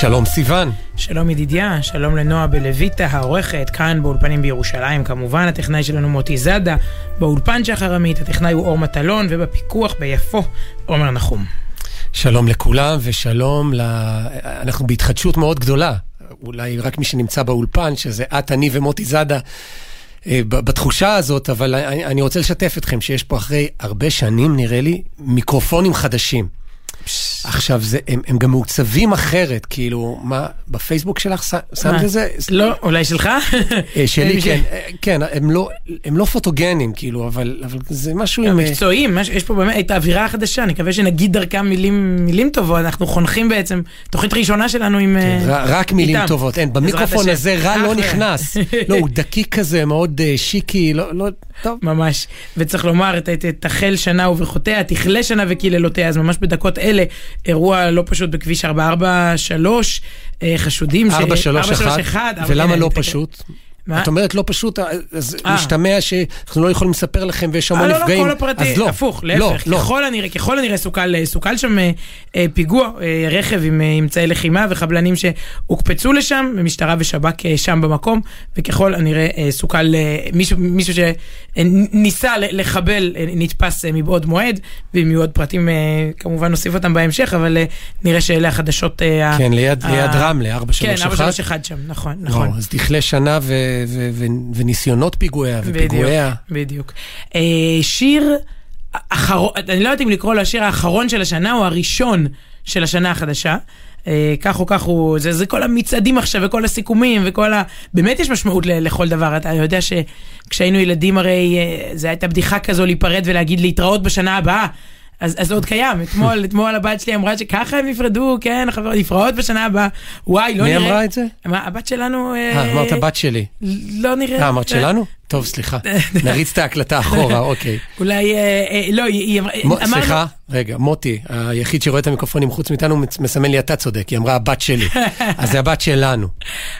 שלום סיון. שלום ידידיה, שלום לנועה בלויטה, העורכת, כאן באולפנים בירושלים כמובן, הטכנאי שלנו מוטי זאדה, באולפן שחר עמית, הטכנאי הוא אור מטלון, ובפיקוח ביפו, עומר נחום. שלום לכולם ושלום ל... אנחנו בהתחדשות מאוד גדולה. אולי רק מי שנמצא באולפן, שזה את, אני ומוטי זאדה. אה, בתחושה הזאת, אבל אני רוצה לשתף אתכם שיש פה אחרי הרבה שנים, נראה לי, מיקרופונים חדשים. עכשיו, זה, הם, הם גם מעוצבים אחרת, כאילו, מה, בפייסבוק שלך שמת את זה? לא, אולי שלך? אה, שלי, כן, אה, כן, הם לא, הם לא פוטוגנים, כאילו, אבל, אבל זה משהו עם... אה, מקצועיים, יש פה באמת את האווירה החדשה, אני מקווה שנגיד דרכם מילים, מילים טובות, אנחנו חונחים בעצם, תוכנית ראשונה שלנו עם... כן, רק מילים איתם. טובות, אין, במיקרופון הזה רע לא נכנס. לא, הוא דקיק כזה, מאוד שיקי, לא, לא, טוב. ממש, וצריך לומר, תחל שנה וברכותיה, תכלה שנה וקללותיה, אז ממש בדקות אלה, אירוע לא פשוט בכביש 443, אה, חשודים ש... 431, ולמה לא פשוט? מה? את אומרת לא פשוט, אז 아. אה. משתמע שאנחנו לא יכולים לספר לכם ויש המון נפגעים. לא, לא, כל הפרטי, לא. הפוך, להפך. לא, לא. ככל הנראה, ככל הנראה סוכל, סוכל שם אה, אה, פיגוע, אה, רכב עם אה, אמצעי לחימה וחבלנים שהוקפצו לשם, ומשטרה ושב"כ אה, שם במקום, וככל הנראה אה, סוכל, אה, מישהו, מישהו שניסה לחבל אה, נתפס אה, מבעוד מועד, ואם יהיו עוד פרטים, אה, כמובן נוסיף אותם בהמשך, אבל אה, נראה שאלה החדשות... אה, כן, ליד, ה... ליד רמלה, 431. כן, 431 שם, נכון, נכון. לא, אז תכלה שנה ו... וניסיונות פיגועיה ופיגועיה. בדיוק, בדיוק. אה, שיר אחרון, אני לא יודעת אם לקרוא לו השיר האחרון של השנה או הראשון של השנה החדשה. אה, כך או כך הוא, זה, זה כל המצעדים עכשיו וכל הסיכומים וכל ה... באמת יש משמעות ל, לכל דבר. אתה יודע שכשהיינו ילדים הרי אה, זו הייתה בדיחה כזו להיפרד ולהגיד להתראות בשנה הבאה. אז, אז עוד קיים, אתמול, אתמול הבת שלי אמרה שככה הם נפרדו, כן, החברות נפרעות בשנה הבאה, וואי, לא מי נראה. מי אמרה את זה? הבת שלנו... אה, אמרת בת שלי. לא נראה. אה, אמרת שלנו? טוב, סליחה. נריץ את ההקלטה אחורה, אוקיי. אולי, אה, אה, לא, היא אמרה... סליחה, רגע, מוטי, היחיד שרואה את המיקרופונים חוץ מאיתנו, מסמן לי, אתה צודק, היא אמרה הבת שלי. אז זה הבת שלנו.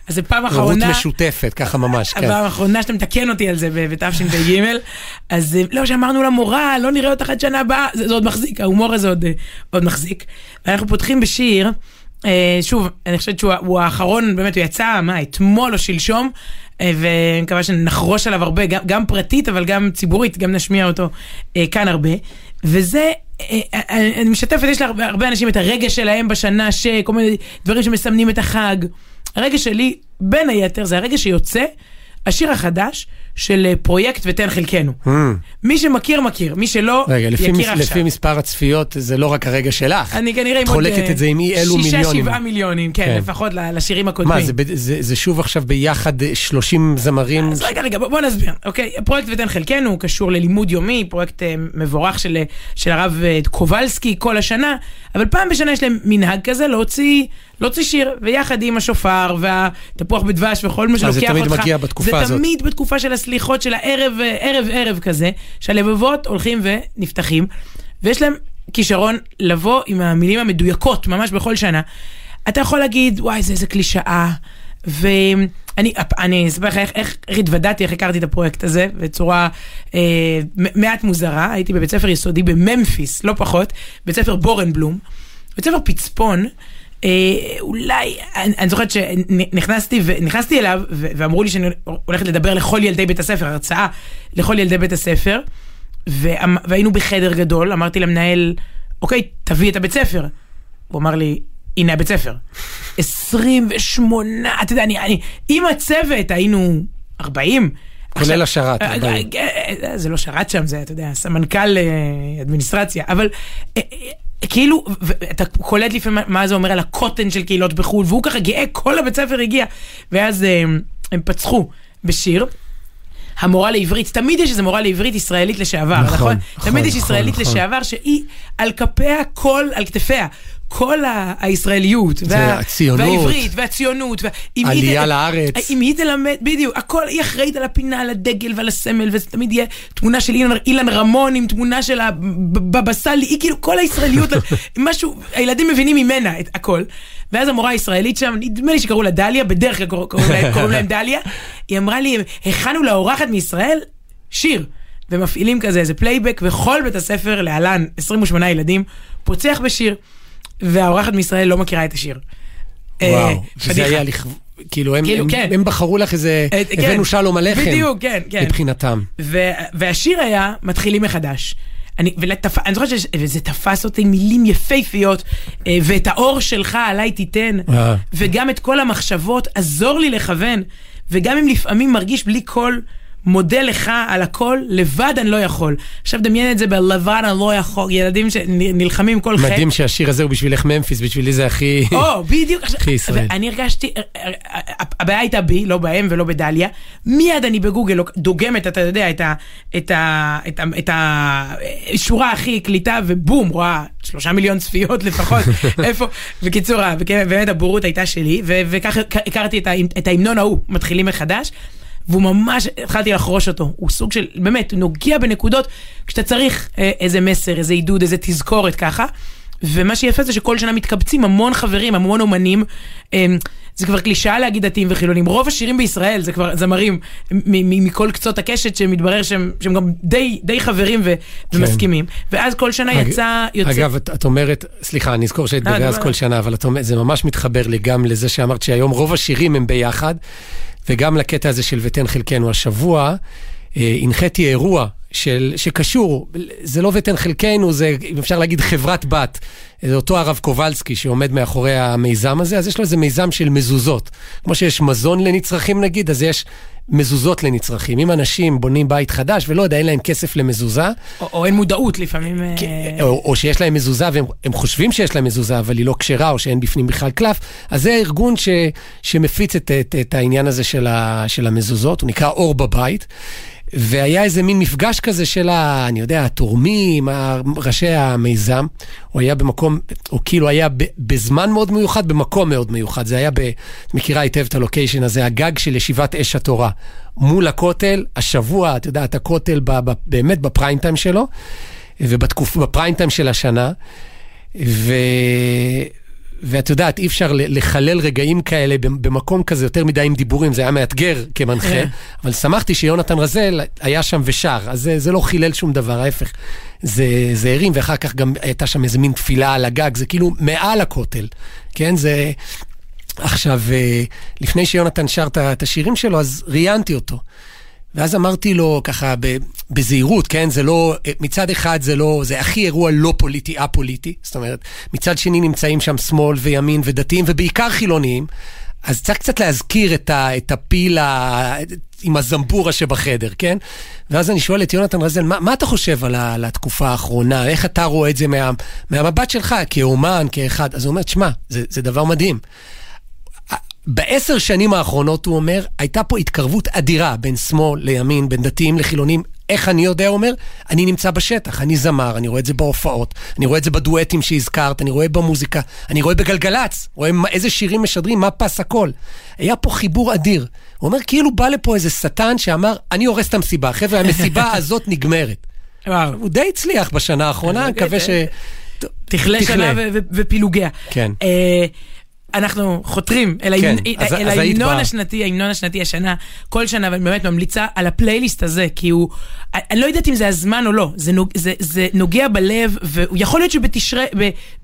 אז זה פעם אחרונה... הורות משותפת, ככה ממש, כן. הפעם האחרונה שאתה מתקן אותי על זה בתשפ"ג, אז לא, שאמרנו למורה, לא נראה אותך עד שנה הבאה, זה עוד מחזיק, ההומור הזה עוד מחזיק. ואנחנו פותחים בשיר. שוב, אני חושבת שהוא האחרון, באמת, הוא יצא, מה, אתמול או שלשום, אה, ואני מקווה שנחרוש עליו הרבה, גם, גם פרטית, אבל גם ציבורית, גם נשמיע אותו אה, כאן הרבה. וזה, אה, אני משתפת, יש להרבה אנשים את הרגע שלהם בשנה, שכל מיני דברים שמסמנים את החג. הרגע שלי, בין היתר, זה הרגע שיוצא השיר החדש של אה, פרויקט ותן חלקנו. Mm. מי שמכיר, מכיר, מי שלא, רגע, לפי יכיר מס, עכשיו. לפי מספר הצפיות, זה לא רק הרגע שלך. אני כנראה עוד... חולקת אה, את זה עם אי אלו מיליונים. שישה, שבעה מיליונים, כן, כן, לפחות לשירים הקודמים. מה, זה, זה, זה שוב עכשיו ביחד 30 אה, זמרים? אז רגע, רגע, בוא, בוא נסביר. אוקיי, פרויקט ותן חלקנו קשור ללימוד יומי, פרויקט uh, מבורך של, של הרב קובלסקי כל השנה, אבל פעם בשנה יש להם מנהג כזה להוציא... להוציא שיר, ויחד עם השופר והתפוח בדבש וכל מה שלוקח אותך. זה תמיד מגיע בתקופה הזאת. זה תמיד בתקופה של הסליחות של הערב, ערב ערב כזה, שהלבבות הולכים ונפתחים, ויש להם כישרון לבוא עם המילים המדויקות ממש בכל שנה. אתה יכול להגיד, וואי, זה איזה קלישאה. ואני אני אספר לך איך, איך התוודעתי, איך הכרתי את הפרויקט הזה בצורה אה, מעט מוזרה. הייתי בבית ספר יסודי בממפיס, לא פחות, בית ספר בורנבלום, בית ספר פצפון. אה, אולי, אני, אני זוכרת שנכנסתי נכנסתי אליו ואמרו לי שאני הולכת לדבר לכל ילדי בית הספר, הרצאה לכל ילדי בית הספר, והיינו בחדר גדול, אמרתי למנהל, אוקיי, תביא את הבית ספר. הוא אמר לי, הנה הבית ספר. 28, אתה יודע, אני, אני, עם הצוות היינו 40. כולל השרת. אה, אה, זה לא שרת שם, זה, אתה יודע, סמנכ"ל אדמיניסטרציה, אבל כאילו, אתה קולט לפעמים מה זה אומר על הקוטן של קהילות בחו"ל, והוא ככה גאה, כל הבית ספר הגיע. ואז הם, אה, הם פצחו בשיר. המורה לעברית, תמיד יש איזה מורה לעברית ישראלית לשעבר, נכון? נכון? נכון תמיד יש נכון, ישראלית נכון. לשעבר שהיא על כפיה כל, על כתפיה, כל הישראליות, וה, הציונות, והעברית, והציונות, עלייה לארץ. אם היא תלמד, בדיוק, הכל, היא אחראית על הפינה, על הדגל ועל הסמל, וזה תמיד יהיה תמונה של אילן, אילן רמון עם תמונה של הבבא סאלי, היא כאילו כל הישראליות, משהו, הילדים מבינים ממנה את הכל. ואז המורה הישראלית שם, נדמה לי שקראו לה דליה, בדרך כלל קוראים להם דליה, היא אמרה לי, הכנו לאורחת מישראל שיר. ומפעילים כזה איזה פלייבק, וכל בית הספר, להלן 28 ילדים, פוצח בשיר. והאורחת מישראל לא מכירה את השיר. אה, וואו, פדיחה. היה לכ... כאילו, הם, כאילו, הם, כן. הם בחרו לך איזה, אה, כן. הבאנו שלום עליכם. בדיוק, כן, כן. מבחינתם. ו- והשיר היה מתחילים מחדש. אני, ולתפ... אני זוכרת שזה תפס אותי מילים יפהפיות, אה, ואת האור שלך עליי תיתן, אה. וגם את כל המחשבות, עזור לי לכוון, וגם אם לפעמים מרגיש בלי קול, מודה לך על הכל, לבד אני לא יכול. עכשיו דמיין את זה בלבד אני לא יכול, ילדים שנלחמים כל חטא. מדהים שהשיר הזה הוא בשבילך ממפיס, בשבילי זה הכי... או, בדיוק. הכי ישראל. ואני הרגשתי, הבעיה הייתה בי, לא בהם ולא בדליה. מיד אני בגוגל דוגמת, אתה יודע, את ה... את ה... את ה... את השורה הכי קליטה, ובום, רואה שלושה מיליון צפיות לפחות. איפה? בקיצור, באמת הבורות הייתה שלי, ו- וככה הכרתי את ההמנון ההוא, מתחילים מחדש. והוא ממש, התחלתי לחרוש אותו, הוא סוג של, באמת, הוא נוגע בנקודות כשאתה צריך אה, איזה מסר, איזה עידוד, איזה תזכורת ככה. ומה שיפה זה שכל שנה מתקבצים המון חברים, המון אומנים. אה, זה כבר קלישאה להגיד דתיים וחילונים. רוב השירים בישראל זה כבר זמרים מכל קצות הקשת שמתברר שהם, שהם גם די, די חברים ו- ומסכימים. ואז כל שנה אג- יצא... יוצא... אגב, את, את אומרת, סליחה, אני אזכור שהיית אה, בגז דבר. כל שנה, אבל את אומרת, זה ממש מתחבר לי גם לזה שאמרת שהיום רוב השירים הם ביחד, וגם לקטע הזה של ותן חלקנו. השבוע אה, הנחיתי אירוע של, שקשור, זה לא ותן חלקנו, זה, אם אפשר להגיד, חברת בת. זה אותו הרב קובלסקי שעומד מאחורי המיזם הזה, אז יש לו איזה מיזם של מזוזות. כמו שיש מזון לנצרכים נגיד, אז יש מזוזות לנצרכים. אם אנשים בונים בית חדש ולא יודע, אין להם כסף למזוזה, או, או אין מודעות לפעמים. אה, או, או שיש להם מזוזה והם הם חושבים שיש להם מזוזה, אבל היא לא כשרה, או שאין בפנים בכלל קלף, אז זה הארגון ש, שמפיץ את, את, את העניין הזה של, ה, של המזוזות, הוא נקרא אור בבית. והיה איזה מין מפגש כזה של, ה, אני יודע, התורמים, ראשי המיזם. הוא היה במקום, הוא כאילו היה בזמן מאוד מיוחד, במקום מאוד מיוחד. זה היה, ב, את מכירה היטב את הלוקיישן הזה, הגג של ישיבת אש התורה. מול הכותל, השבוע, את יודעת, הכותל ב, ב, באמת בפריים טיים שלו. ובפריים טיים של השנה. ו... ואת יודעת, אי אפשר לחלל רגעים כאלה במקום כזה יותר מדי עם דיבורים, זה היה מאתגר כמנחה, כן. אבל שמחתי שיונתן רזל היה שם ושר, אז זה, זה לא חילל שום דבר, ההפך. זה, זה הרים, ואחר כך גם הייתה שם איזה מין תפילה על הגג, זה כאילו מעל הכותל, כן? זה... עכשיו, אה, לפני שיונתן שר את השירים שלו, אז ראיינתי אותו. ואז אמרתי לו ככה בזהירות, כן, זה לא, מצד אחד זה לא, זה הכי אירוע לא פוליטי, א-פוליטי, זאת אומרת, מצד שני נמצאים שם שמאל וימין ודתיים ובעיקר חילוניים, אז צריך קצת להזכיר את, ה, את הפיל ה, עם הזמבורה שבחדר, כן? ואז אני שואל את יונתן רזל, מה, מה אתה חושב על, ה, על התקופה האחרונה? איך אתה רואה את זה מה, מהמבט שלך, כאומן, כאחד? אז הוא אומר, תשמע, זה, זה דבר מדהים. בעשר שנים האחרונות, הוא אומר, הייתה פה התקרבות אדירה בין שמאל לימין, בין דתיים לחילונים. איך אני יודע, הוא אומר? אני נמצא בשטח, אני זמר, אני רואה את זה בהופעות, אני רואה את זה בדואטים שהזכרת, אני רואה במוזיקה, אני רואה בגלגלצ, רואה איזה שירים משדרים, מה פס הכל. היה פה חיבור אדיר. הוא אומר, כאילו בא לפה איזה שטן שאמר, אני הורס את המסיבה. חבר'ה, המסיבה הזאת נגמרת. וואו. הוא די הצליח בשנה האחרונה, אני מקווה ש... תכלה שנה ופילוגיה. כן. אנחנו חותרים אל כן, ההמנון ב- השנתי, ההמנון השנתי השנה, כל שנה, ואני באמת ממליצה על הפלייליסט הזה, כי הוא, אני לא יודעת אם זה הזמן או לא, זה, נוג, זה, זה נוגע בלב, ויכול להיות שבתשרי,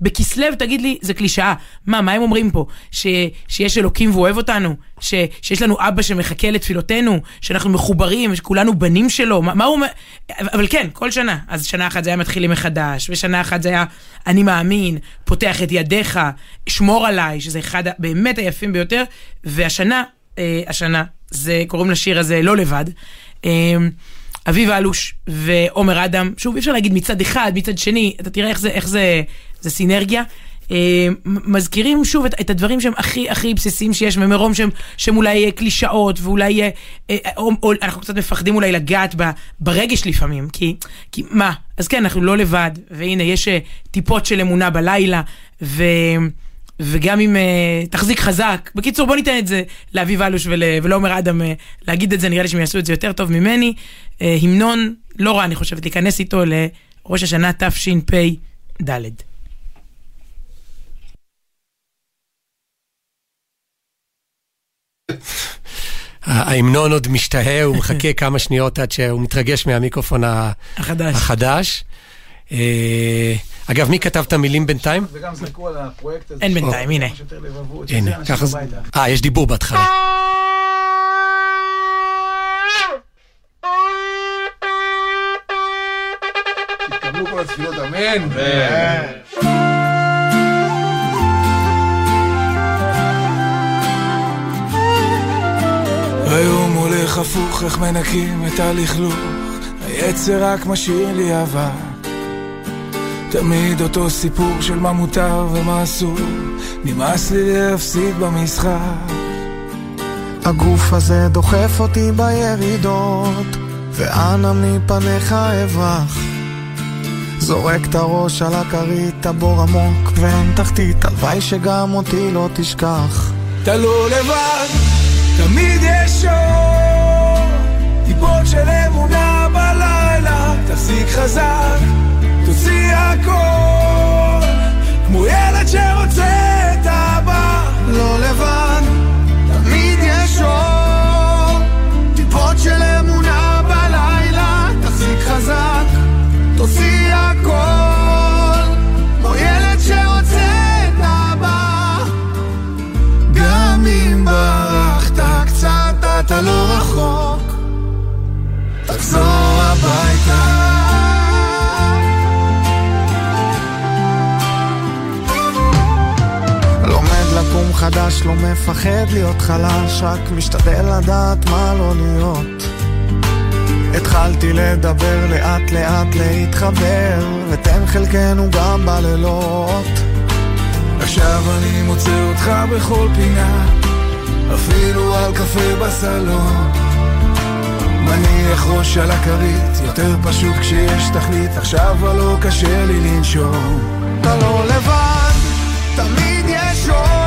בכסלו תגיד לי, זה קלישאה. מה, מה הם אומרים פה? ש, שיש אלוקים והוא אוהב אותנו? ש, שיש לנו אבא שמחכה לתפילותינו? שאנחנו מחוברים? שכולנו בנים שלו? מה, מה הוא אומר? אבל כן, כל שנה. אז שנה אחת זה היה מתחילים מחדש, ושנה אחת זה היה אני מאמין, פותח את ידיך, שמור עליי, שזה אחד ה- באמת היפים ביותר, והשנה, אה, השנה, זה, קוראים לשיר הזה לא לבד. אה, אביב אלוש ועומר אדם, שוב, אי אפשר להגיד מצד אחד, מצד שני, אתה תראה איך זה, איך זה, זה סינרגיה. אה, מזכירים שוב את, את הדברים שהם הכי הכי בסיסיים שיש, ומרום שהם, שהם אולי אה, קלישאות, ואולי, אה, אה, או, או אנחנו קצת מפחדים אולי לגעת ב, ברגש לפעמים, כי, כי מה, אז כן, אנחנו לא לבד, והנה, יש אה, טיפות של אמונה בלילה, ו... וגם אם uh, תחזיק חזק. בקיצור, בוא ניתן את זה לאביב אלוש ול, ולעומר אדם uh, להגיד את זה, נראה לי שהם יעשו את זה יותר טוב ממני. Uh, המנון, לא רע, אני חושבת, להיכנס איתו לראש השנה תשפ"ד. ההמנון עוד משתהה, הוא מחכה כמה שניות עד שהוא מתרגש מהמיקרופון החדש. החדש. אה, אגב, מי כתב את המילים בינתיים? וגם זרקו על הפרויקט הזה. אין בינתיים, הנה. הנה, ככה זה... אה, יש דיבור בהתחלה. תתקבלו כל התפילות, אמן. היום הולך הפוך, איך מנקים את הלכלוך היצר רק משאיר לי אבק תמיד אותו סיפור של מה מותר ומה אסור נמאס לי להפסיד במשחק הגוף הזה דוחף אותי בירידות, ואנה מפניך אברח. זורק את הראש על הכרית, הבור עמוק ואין תחתית, הלוואי שגם אותי לא תשכח. אתה לא לבד, תמיד יש אור טיפות של אמונה בלילה תחזיק חזק, תוציא הכל כמו ילד שרוצה את אבא לא לבד, תמיד יש אור, טיפות של אמונה בלילה, תחזיק חזק, תוציא הכל, כמו ילד שרוצה את אבא. גם אם ברחת קצת, אתה לא רחוק, חדש, לא מפחד להיות חלש, רק משתדל לדעת מה לא להיות. התחלתי לדבר לאט לאט להתחבר, ותן חלקנו גם בלילות. עכשיו אני מוצא אותך בכל פינה אפילו על קפה בסלון מניח ראש על הכרית יותר פשוט כשיש תכלית עכשיו לא קשה לי לנשום אתה לא לבד, תמיד יש טיפות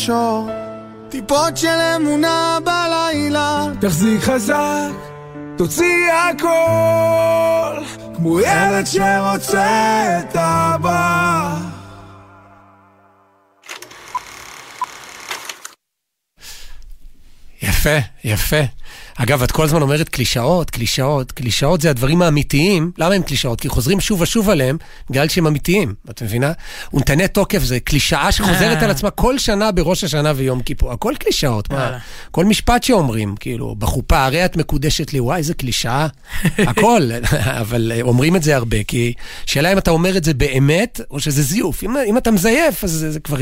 יש אור, טיפות של אמונה בלילה. תחזיק חזק, תוציא הכל כמו ילד שרוצה את אבא יפה, יפה. אגב, את כל הזמן אומרת קלישאות, קלישאות, קלישאות זה הדברים האמיתיים. למה הם קלישאות? כי חוזרים שוב ושוב עליהם, בגלל שהם אמיתיים, את מבינה? ונתני תוקף זה קלישאה שחוזרת אה. על עצמה כל שנה בראש השנה ויום כיפור. הכל קלישאות, מה? כל משפט שאומרים, כאילו, בחופה, הרי את מקודשת לי, וואי, איזה קלישאה. הכל, אבל אה, אומרים את זה הרבה, כי שאלה אם אתה אומר את זה באמת, או שזה זיוף. אם, אם אתה מזייף, אז זה, זה כבר...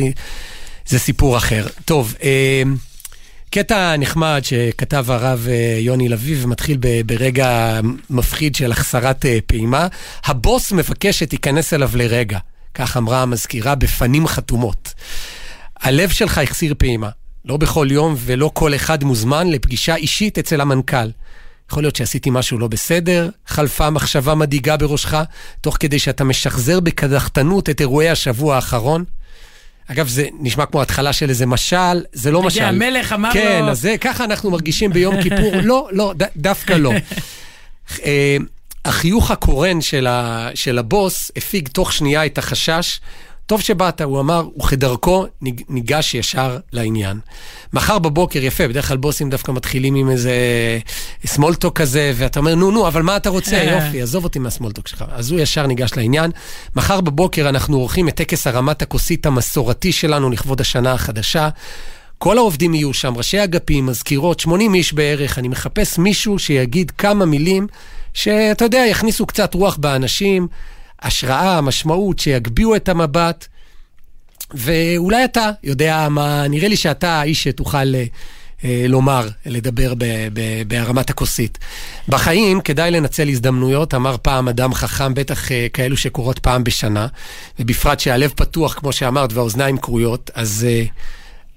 זה סיפור אחר. טוב, אה, קטע נחמד שכתב הרב אה, יוני לביב, מתחיל ב- ברגע מפחיד של החסרת אה, פעימה. הבוס מבקש שתיכנס אליו לרגע, כך אמרה המזכירה בפנים חתומות. הלב שלך החסיר פעימה. לא בכל יום ולא כל אחד מוזמן לפגישה אישית אצל המנכ"ל. יכול להיות שעשיתי משהו לא בסדר, חלפה מחשבה מדאיגה בראשך, תוך כדי שאתה משחזר בקדחתנות את אירועי השבוע האחרון. אגב, זה נשמע כמו התחלה של איזה משל, זה לא משל. המלך אמר כן, לו- אז זה, ככה אנחנו מרגישים ביום כיפור. לא, לא, ד, דווקא לא. אה, החיוך הקורן של, ה, של הבוס הפיג תוך שנייה את החשש. טוב שבאת, הוא אמר, וכדרכו ניג- ניגש ישר לעניין. מחר בבוקר, יפה, בדרך כלל בוסים דווקא מתחילים עם איזה small talk כזה, ואתה אומר, נו, נו, אבל מה אתה רוצה? יופי, עזוב אותי מה small talk שלך. אז הוא ישר ניגש לעניין. מחר בבוקר אנחנו עורכים את טקס הרמת הכוסית המסורתי שלנו לכבוד השנה החדשה. כל העובדים יהיו שם, ראשי אגפים, מזכירות, 80 איש בערך. אני מחפש מישהו שיגיד כמה מילים שאתה יודע, יכניסו קצת רוח באנשים, השראה, משמעות, שיגביהו את המבט. ואולי אתה יודע מה, נראה לי שאתה האיש שתוכל אה, לומר, לדבר ב, ב, בהרמת הכוסית. בחיים כדאי לנצל הזדמנויות, אמר פעם אדם חכם, בטח אה, כאלו שקורות פעם בשנה, ובפרט שהלב פתוח, כמו שאמרת, והאוזניים כרויות, אז, אה,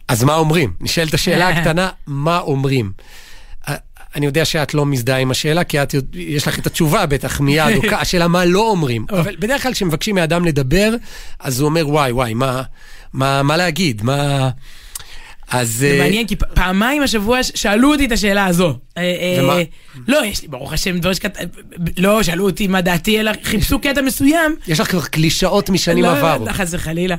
אז מה אומרים? נשאלת השאלה הקטנה, מה אומרים? אני יודע שאת לא מזדהה עם השאלה, כי את, יש לך את התשובה בטח מיד, או השאלה מה לא אומרים. אבל בדרך כלל כשמבקשים מאדם לדבר, אז הוא אומר, וואי, וואי, מה, מה, מה להגיד? מה... אז... זה אה, מעניין, כי פעמיים השבוע שאלו אותי את השאלה הזו. אה, אה, ומה? לא, יש לי, ברוך השם, דברים שכת... לא, שאלו אותי מה דעתי, אלא חיפשו קטע מסוים. יש לך כבר קלישאות משנים לא, עברו. לא, חס וחלילה.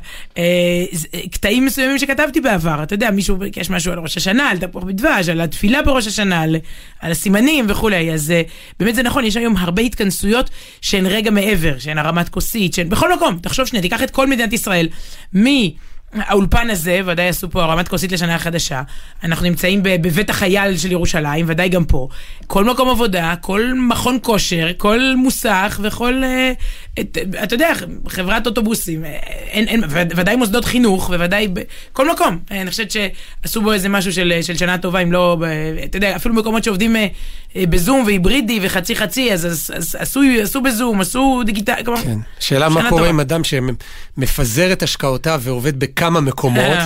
קטעים מסוימים שכתבתי בעבר, אתה יודע, מישהו ביקש משהו על ראש השנה, על תפוח בדבש, על התפילה בראש השנה, על, הסימנים וכולי, אז באמת זה נכון, יש היום הרבה התכנסויות שהן רגע מעבר, שהן הרמת כוסית, שהן בכל מקום, תחשוב שנייה, תיקח את כל מדינת ישראל, מי... האולפן הזה, ודאי עשו פה הרמת כוסית לשנה החדשה. אנחנו נמצאים בבית החייל של ירושלים, ודאי גם פה. כל מקום עבודה, כל מכון כושר, כל מוסך וכל, אה, את, אתה יודע, חברת אוטובוסים, אה, אין, אין, ודאי מוסדות חינוך, ובוודאי בכל מקום. אני חושבת שעשו בו איזה משהו של, של שנה טובה, אם לא, אתה יודע, אפילו מקומות שעובדים אה, בזום והיברידי וחצי חצי, אז, אז, אז עשו, עשו בזום, עשו דיגיטל, כן. שאלה מה קורה עם אדם שמפזר את השקעותיו ועובד בכמה מקומות.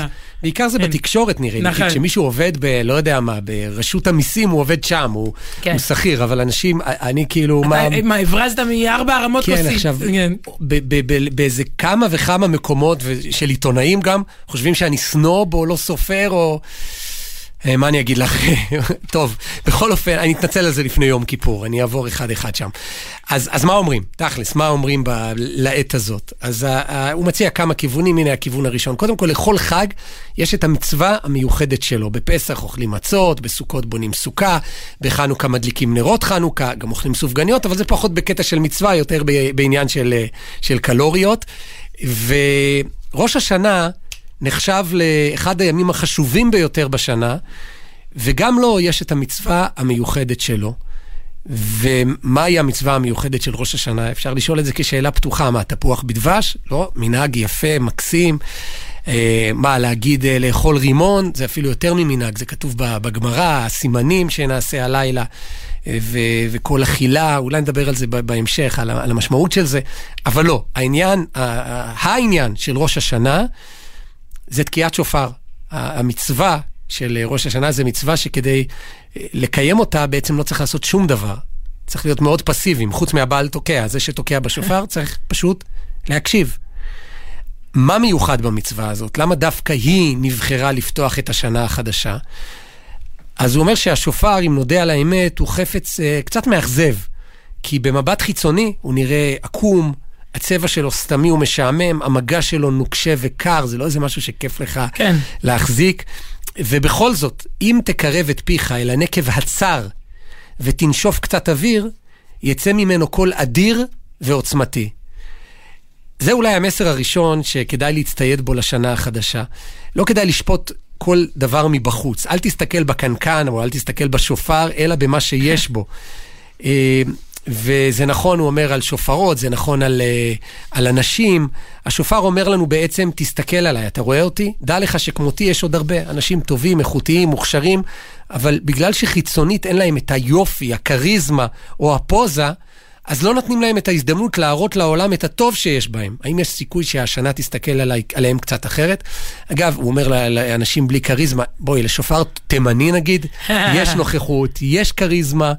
בעיקר זה כן. בתקשורת נראה לי, כי נכון. כשמישהו עובד ב... לא יודע מה, ברשות המיסים הוא עובד שם, הוא כן. שכיר, אבל אנשים, אני כאילו, מה... מה, הברזת מארבע רמות כוסית. כן, עכשיו, באיזה כמה וכמה מקומות, של עיתונאים גם, חושבים שאני סנוב או לא סופר, או... אה, מה אני אגיד לך? טוב, בכל אופן, אני אתנצל על זה לפני יום כיפור, אני אעבור אחד-אחד שם. אז, אז מה אומרים? תכלס, מה אומרים ב, לעת הזאת? אז uh, uh, הוא מציע כמה כיוונים, הנה הכיוון הראשון. קודם כל, לכל חג יש את המצווה המיוחדת שלו. בפסח אוכלים מצות, בסוכות בונים סוכה, בחנוכה מדליקים נרות חנוכה, גם אוכלים סופגניות, אבל זה פחות בקטע של מצווה, יותר בעניין של, של קלוריות. וראש השנה... נחשב לאחד הימים החשובים ביותר בשנה, וגם לו יש את המצווה המיוחדת שלו. ומהי המצווה המיוחדת של ראש השנה? אפשר לשאול את זה כשאלה פתוחה. מה, תפוח בדבש? לא, מנהג יפה, מקסים. אה, מה, להגיד אה, לאכול רימון? זה אפילו יותר ממנהג, זה כתוב בגמרא, הסימנים שנעשה הלילה, אה, ו- וכל אכילה, אולי נדבר על זה בהמשך, על, על המשמעות של זה, אבל לא, העניין, העניין של ראש השנה, זה תקיעת שופר. המצווה של ראש השנה זה מצווה שכדי אה, לקיים אותה בעצם לא צריך לעשות שום דבר. צריך להיות מאוד פסיביים, חוץ מהבעל תוקע, זה שתוקע בשופר צריך פשוט להקשיב. מה מיוחד במצווה הזאת? למה דווקא היא נבחרה לפתוח את השנה החדשה? אז הוא אומר שהשופר, אם נודה על האמת, הוא חפץ אה, קצת מאכזב. כי במבט חיצוני הוא נראה עקום, הצבע שלו סתמי ומשעמם, המגע שלו נוקשה וקר, זה לא איזה משהו שכיף לך כן. להחזיק. ובכל זאת, אם תקרב את פיך אל הנקב הצר ותנשוף קצת אוויר, יצא ממנו קול אדיר ועוצמתי. זה אולי המסר הראשון שכדאי להצטייד בו לשנה החדשה. לא כדאי לשפוט כל דבר מבחוץ. אל תסתכל בקנקן או אל תסתכל בשופר, אלא במה שיש בו. וזה נכון, הוא אומר על שופרות, זה נכון על, אה, על אנשים. השופר אומר לנו בעצם, תסתכל עליי, אתה רואה אותי? דע לך שכמותי יש עוד הרבה אנשים טובים, איכותיים, מוכשרים, אבל בגלל שחיצונית אין להם את היופי, הכריזמה או הפוזה, אז לא נותנים להם את ההזדמנות להראות לעולם את הטוב שיש בהם. האם יש סיכוי שהשנה תסתכל עלי, עליהם קצת אחרת? אגב, הוא אומר לאנשים בלי כריזמה, בואי, לשופר תימני נגיד, יש נוכחות, יש כריזמה.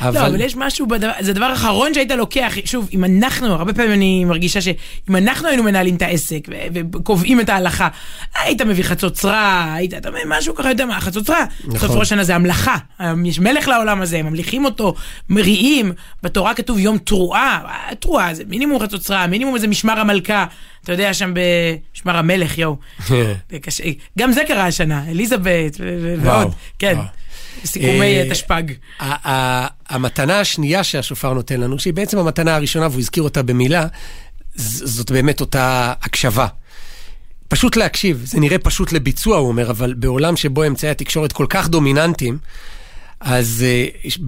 אבל... לא, אבל יש משהו בדבר, זה הדבר האחרון שהיית לוקח, שוב, אם אנחנו, הרבה פעמים אני מרגישה שאם אנחנו היינו מנהלים את העסק וקובעים את ההלכה, היית מביא חצוצרה, היית, אתה מבין, משהו ככה יותר מה, חצוצרה. נכון. סוף ראש זה המלאכה, יש מלך לעולם הזה, ממליכים אותו, מריעים, בתורה כתוב יום תרועה, תרועה זה מינימום חצוצרה, מינימום איזה משמר המלכה. אתה יודע, שם במשמר המלך, יואו. גם זה קרה השנה, אליזבת ועוד, כן. סיכומי אה, תשפ"ג. המתנה השנייה שהשופר נותן לנו, שהיא בעצם המתנה הראשונה, והוא הזכיר אותה במילה, זאת באמת אותה הקשבה. פשוט להקשיב, זה נראה פשוט לביצוע, הוא אומר, אבל בעולם שבו אמצעי התקשורת כל כך דומיננטיים, אז uh,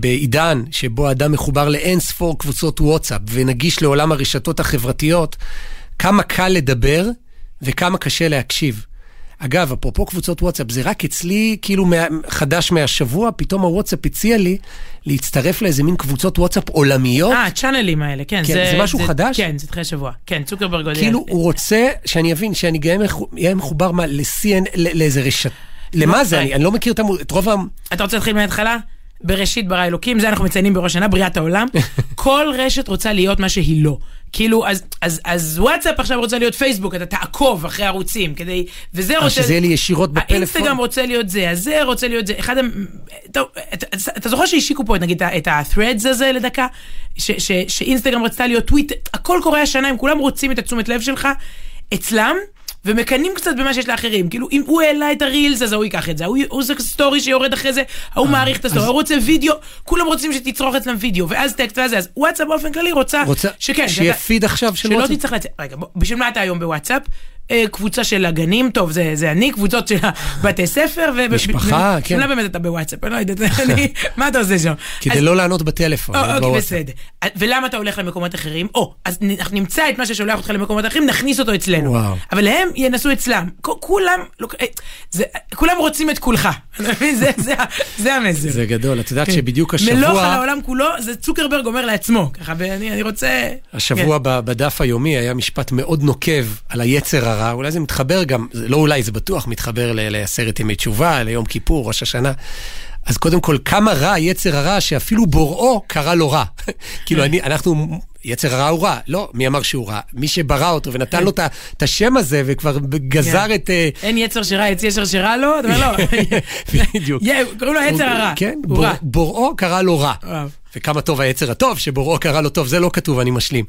בעידן שבו אדם מחובר לאין ספור קבוצות וואטסאפ ונגיש לעולם הרשתות החברתיות, כמה קל לדבר וכמה קשה להקשיב. אגב, אפרופו קבוצות וואטסאפ, זה רק אצלי כאילו מה, חדש מהשבוע, פתאום הוואטסאפ הציע לי להצטרף לאיזה מין קבוצות וואטסאפ עולמיות. אה, הצ'אנלים האלה, כן. כן, זה משהו חדש? כן, זה תחילת שבוע. כן, צוקרברג הודיע. כאילו הוא רוצה שאני אבין, שאני גם אהיה מחובר מה, ל-CN, לאיזה רשת. למה זה? אני, אני לא מכיר את רוב ה... אתה רוצה להתחיל מההתחלה? בראשית ברא אלוקים, זה אנחנו מציינים בראש השנה, בריאת העולם. כל רשת רוצה להיות מה שהיא לא. כאילו, אז, אז, אז וואטסאפ עכשיו רוצה להיות פייסבוק, אתה תעקוב אחרי ערוצים, כדי... וזה אה, רוצה... שזה יהיה לי ישירות בפלאפון? האינסטגרם רוצה להיות זה, הזה רוצה להיות זה. אחד ה... טוב, אתה, אתה זוכר שהשיקו פה, נגיד, את ה-threads הזה לדקה? ש, ש, שאינסטגרם רצתה להיות טוויט, הכל קורה השנה, הם כולם רוצים את התשומת לב שלך. אצלם, ומקנאים קצת במה שיש לאחרים. כאילו, אם הוא העלה את ה reels, אז ההוא ייקח את זה. ההוא הוא עושה story שיורד אחרי זה, ההוא מעריך את ה story, הוא רוצה וידאו, כולם רוצים שתצרוך אצלם וידאו, ואז טקסט ואז זה. אז וואטסאפ באופן כללי רוצה, רוצה שכן, שיהיה פיד עכשיו של שלא וואטסאפ? תצטרך לצאת. רגע, בשביל מה אתה היום בוואטסאפ? אה, קבוצה של הגנים, טוב, זה, זה אני, קבוצות של בתי ספר, ו... משפחה, ו- כן. מה באמת אתה בוואטסאפ? אני לא יודעת, אני- מה אתה עושה שם? כדי אז- לא לענות בטלפון. או, לא אוקיי, בוואטסאפ. בסדר. ולמה אתה הולך למקומות אחרים? או, אז אנחנו נמצא את מה ששולח אותך למקומות אחרים, נכניס אותו אצלנו. וואו. אבל הם ינסו אצלם. כולם, אה, זה- כולם רוצים את כולך. אתה מבין? זה- זה זה המסר. זה גדול, את יודעת כן. שבדיוק מלוך על השבוע, העולם כולו, זה צוקרברג אומר לעצמו. ככה, ואני אני רוצה... השבוע ב- בדף היומי היה משפט מאוד נוקב על היצר הרע, אולי זה מתחבר גם, לא אולי, זה בטוח מתחבר לעשרת ימי תשובה, ליום כיפור, ראש השנה. אז קודם כל, כמה רע יצר הרע שאפילו בוראו קרא לו רע. כאילו, אני, אנחנו, יצר הרע הוא רע. לא, מי אמר שהוא רע? מי שברא אותו ונתן לו את השם הזה וכבר גזר כן. את... אה, אין יצר שרע, עץ יצר שרע לו? אתה אומר לא. בדיוק. קוראים לו היצר הרע. כן. בוראו קרא לו רע. וכמה טוב היצר הטוב, שבוראו קרא לו טוב, זה לא כתוב, אני משלים.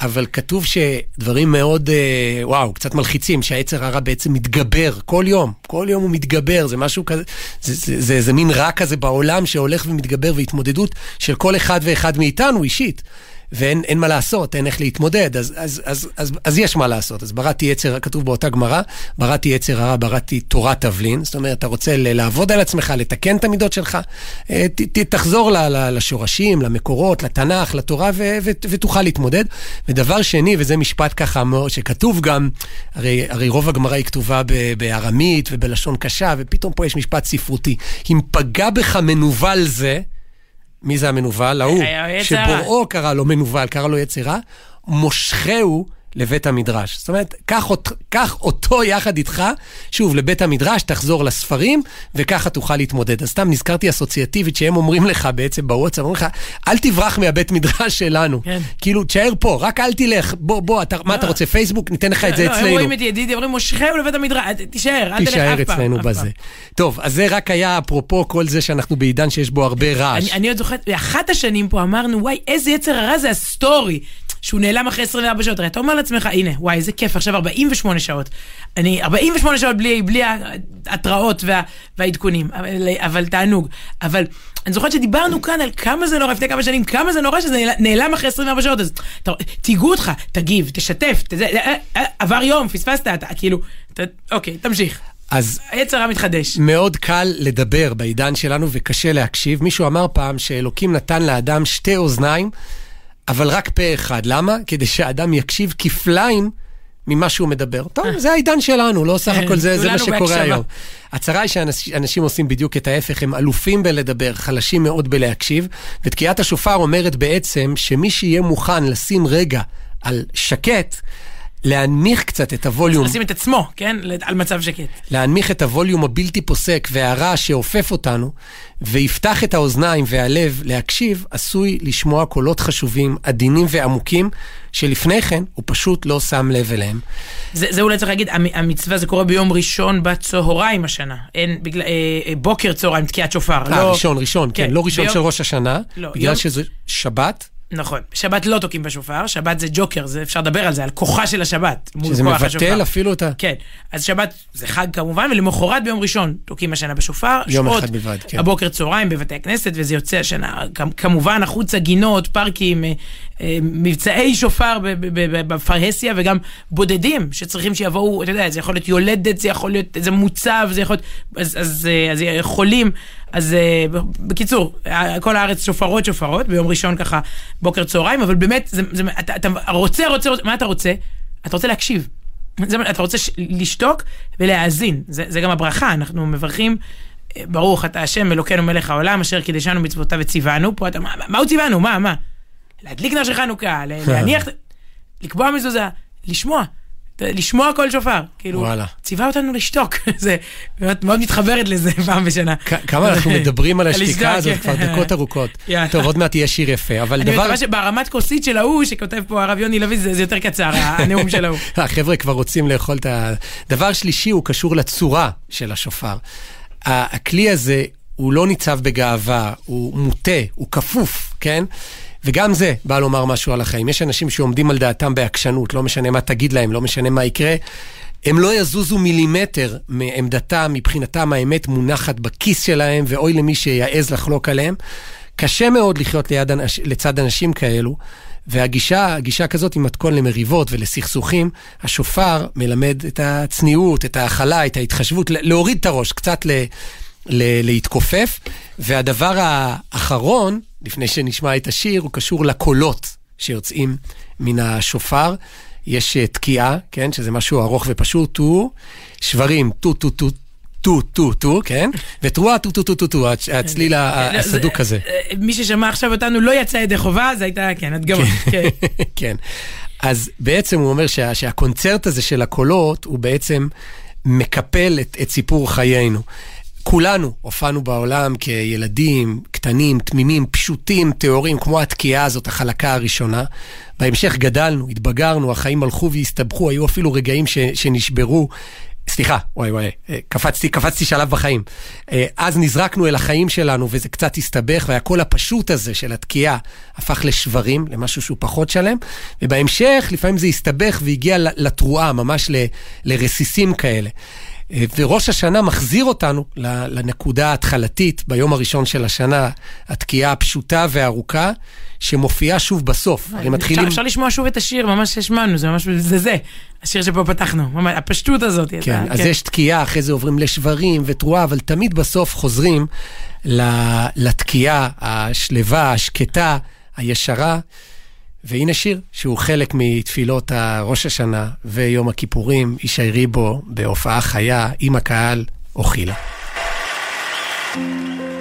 אבל כתוב שדברים מאוד, אה, וואו, קצת מלחיצים, שהיצר הרע בעצם מתגבר כל יום, כל יום הוא מתגבר, זה משהו כזה, זה, זה, זה, זה מין רע כזה בעולם שהולך ומתגבר, והתמודדות של כל אחד ואחד מאיתנו אישית. ואין אין מה לעשות, אין איך להתמודד, אז, אז, אז, אז, אז יש מה לעשות. אז בראתי יצר, כתוב באותה גמרא, בראתי יצר הרע, בראתי תורת תבלין. זאת אומרת, אתה רוצה לעבוד על עצמך, לתקן את המידות שלך, אה, ת, ת, תחזור ל, ל, לשורשים, למקורות, לתנ"ך, לתורה, ו, ו, ותוכל להתמודד. ודבר שני, וזה משפט ככה שכתוב גם, הרי, הרי רוב הגמרא היא כתובה בארמית ובלשון קשה, ופתאום פה יש משפט ספרותי. אם פגע בך מנוול זה, מי זה המנוול? ההוא. שבוראו קרא לו מנוול, קרא לו יצר רע, מושכהו לבית המדרש. זאת אומרת, קח, אות, קח אותו יחד איתך, שוב, לבית המדרש, תחזור לספרים, וככה תוכל להתמודד. אז סתם נזכרתי אסוציאטיבית שהם אומרים לך בעצם בוואטסאפ, אומרים לך, אל תברח מהבית מדרש שלנו. כן. כאילו, תשאר פה, רק אל תלך, בוא, בוא, אתה, מה אתה רוצה, פייסבוק? ניתן לך את זה לא, הם אצלנו. רואים את ידידי, אומרים מושכהו לבית המדרש, תישאר, אל תלך תישאר אף פעם. אצלנו אף בזה. טוב, אז זה רק היה אפרופו כל זה שאנחנו בעידן שיש בו הרבה רעש. אני, אני עוד זוכרת, באחת השנים פה אמרנו, וואי, איזה יצר הרע זה ה story. שהוא נעלם אחרי 24 שעות, הרי אתה אומר לעצמך, הנה, וואי, איזה כיף, עכשיו 48 שעות. אני, 48 שעות בלי, בלי ההתראות וה, והעדכונים, אבל, אבל תענוג. אבל אני זוכרת שדיברנו כאן על כמה זה נורא, לפני כמה שנים, כמה זה נורא שזה נעלם, אחרי 24 שעות, אז תיגעו אותך, תגיב, תשתף, תזה, אה, אה, עבר יום, פספסת, אתה, כאילו, אתה, אוקיי, תמשיך. אז היצר הרע מתחדש. מאוד קל לדבר בעידן שלנו וקשה להקשיב. מישהו אמר פעם שאלוקים נתן לאדם שתי אוזניים, אבל רק פה אחד. למה? כדי שהאדם יקשיב כפליים ממה שהוא מדבר. טוב, זה העידן שלנו, לא סך הכל זה, זה מה שקורה בהקשבה. היום. הצרה היא שאנשים עושים בדיוק את ההפך, הם אלופים בלדבר, חלשים מאוד בלהקשיב, ותקיעת השופר אומרת בעצם שמי שיהיה מוכן לשים רגע על שקט, להנמיך קצת את הווליום לשים את עצמו, כן? על מצב שקט. להנמיך את הווליום הבלתי פוסק והרעש שאופף אותנו, ויפתח את האוזניים והלב להקשיב, עשוי לשמוע קולות חשובים, עדינים ועמוקים, שלפני כן הוא פשוט לא שם לב אליהם. זה, זה אולי צריך להגיד, המ- המצווה זה קורה ביום ראשון בצהריים השנה. אין, בגלל, אה, אה, בוקר צהריים, תקיעת שופר. אה, לא, ראשון, ראשון, כן, כן, לא ראשון ביום- של ראש השנה, לא, בגלל יום- שזה שבת, נכון. שבת לא תוקעים בשופר, שבת זה ג'וקר, זה אפשר לדבר על זה, על כוחה של השבת. מול שזה מבטל השופר. אפילו את ה... כן, אז שבת זה חג כמובן, ולמחרת ביום ראשון תוקעים השנה בשופר. יום שעות אחד בלבד, כן. הבוקר צהריים בבתי הכנסת, וזה יוצא השנה, כמובן החוצה גינות, פארקים, אה, מבצעי שופר בפרהסיה, וגם בודדים שצריכים שיבואו, אתה יודע, זה יכול להיות יולדת, זה יכול להיות איזה מוצב, זה יכול להיות, אז, אז, אה, אז אה, חולים. אז אה, בקיצור, אה, כל הארץ שופרות שופרות, ביום ראשון ככה בוקר צהריים, אבל באמת, זה, זה, אתה, אתה רוצה, רוצה, רוצה, מה אתה רוצה? אתה רוצה להקשיב. זה, אתה רוצה לשתוק ולהאזין, זה, זה גם הברכה, אנחנו מברכים, אה, ברוך אתה השם אלוקינו מלך העולם, אשר קידשנו מצוותיו וציוונו, פה אתה, מה, מה הוא ציוונו, מה, מה? להדליק נר של חנוכה, ל- להניח, לקבוע מזוזה, לשמוע, לשמוע קול שופר, כאילו, וואלה. ציווה אותנו לשתוק, זה באמת מאוד מתחברת לזה פעם בשנה. כמה אנחנו מדברים על השתיקה הזאת כן. כבר דקות ארוכות. טוב, עוד מעט יהיה שיר יפה, אבל אני דבר... מקווה שברמת כוסית של ההוא שכותב פה הרב יוני לוי זה זה יותר קצר, הנאום של ההוא. החבר'ה כבר רוצים לאכול את ה... דבר שלישי, הוא קשור לצורה של השופר. הכלי הזה, הוא לא ניצב בגאווה, הוא מוטה, הוא כפוף, כן? וגם זה בא לומר משהו על החיים. יש אנשים שעומדים על דעתם בעקשנות, לא משנה מה תגיד להם, לא משנה מה יקרה. הם לא יזוזו מילימטר מעמדתם, מבחינתם האמת מונחת בכיס שלהם, ואוי למי שיעז לחלוק עליהם. קשה מאוד לחיות ליד, לצד אנשים כאלו, והגישה הגישה כזאת היא מתכון למריבות ולסכסוכים. השופר מלמד את הצניעות, את ההכלה, את ההתחשבות, להוריד את הראש, קצת ל, ל, להתכופף. והדבר האחרון, לפני שנשמע את השיר, הוא קשור לקולות שיוצאים מן השופר. יש אה, תקיעה, כן, שזה משהו ארוך ופשוט, טו, שברים, טו טו טו. טו, טו, טו, כן? ותרועה, טו, טו, טו, טו, טו, הצ- הצליל ה- לא, הסדוק זה- הזה. אה, מי ששמע עכשיו אותנו לא יצא ידי חובה, זה הייתה, כן, הדגמה. כן. כן. אז בעצם הוא אומר שה, שהקונצרט הזה של הקולות, הוא בעצם מקפל את סיפור חיינו. כולנו הופענו בעולם כילדים, קטנים, תמימים, פשוטים, טהורים, כמו התקיעה הזאת, החלקה הראשונה. בהמשך גדלנו, התבגרנו, החיים הלכו והסתבכו, היו אפילו רגעים ש, שנשברו. סליחה, וואי וואי, אה, קפצתי, קפצתי שלב בחיים. אה, אז נזרקנו אל החיים שלנו וזה קצת הסתבך, והקול הפשוט הזה של התקיעה הפך לשברים, למשהו שהוא פחות שלם, ובהמשך לפעמים זה הסתבך והגיע לתרועה, ממש ל- לרסיסים כאלה. אה, וראש השנה מחזיר אותנו לנקודה ההתחלתית ביום הראשון של השנה, התקיעה הפשוטה והארוכה, שמופיעה שוב בסוף. הרי מתחילים... אפשר- אפשר לשמוע שוב את השיר, ממש השמענו, זה ממש, זה זה, השיר שפה פתחנו, ממש, הפשטות הזאת. כן, אתה- אז יש תקיעה, אחרי זה עוברים לשברים ותרועה, אבל תמיד בסוף חוזרים לתקיעה השלווה, השקטה, הישרה. והנה שיר שהוא חלק מתפילות ראש השנה ויום הכיפורים, ישיירי בו בהופעה חיה עם הקהל, אוכילה. אוכיל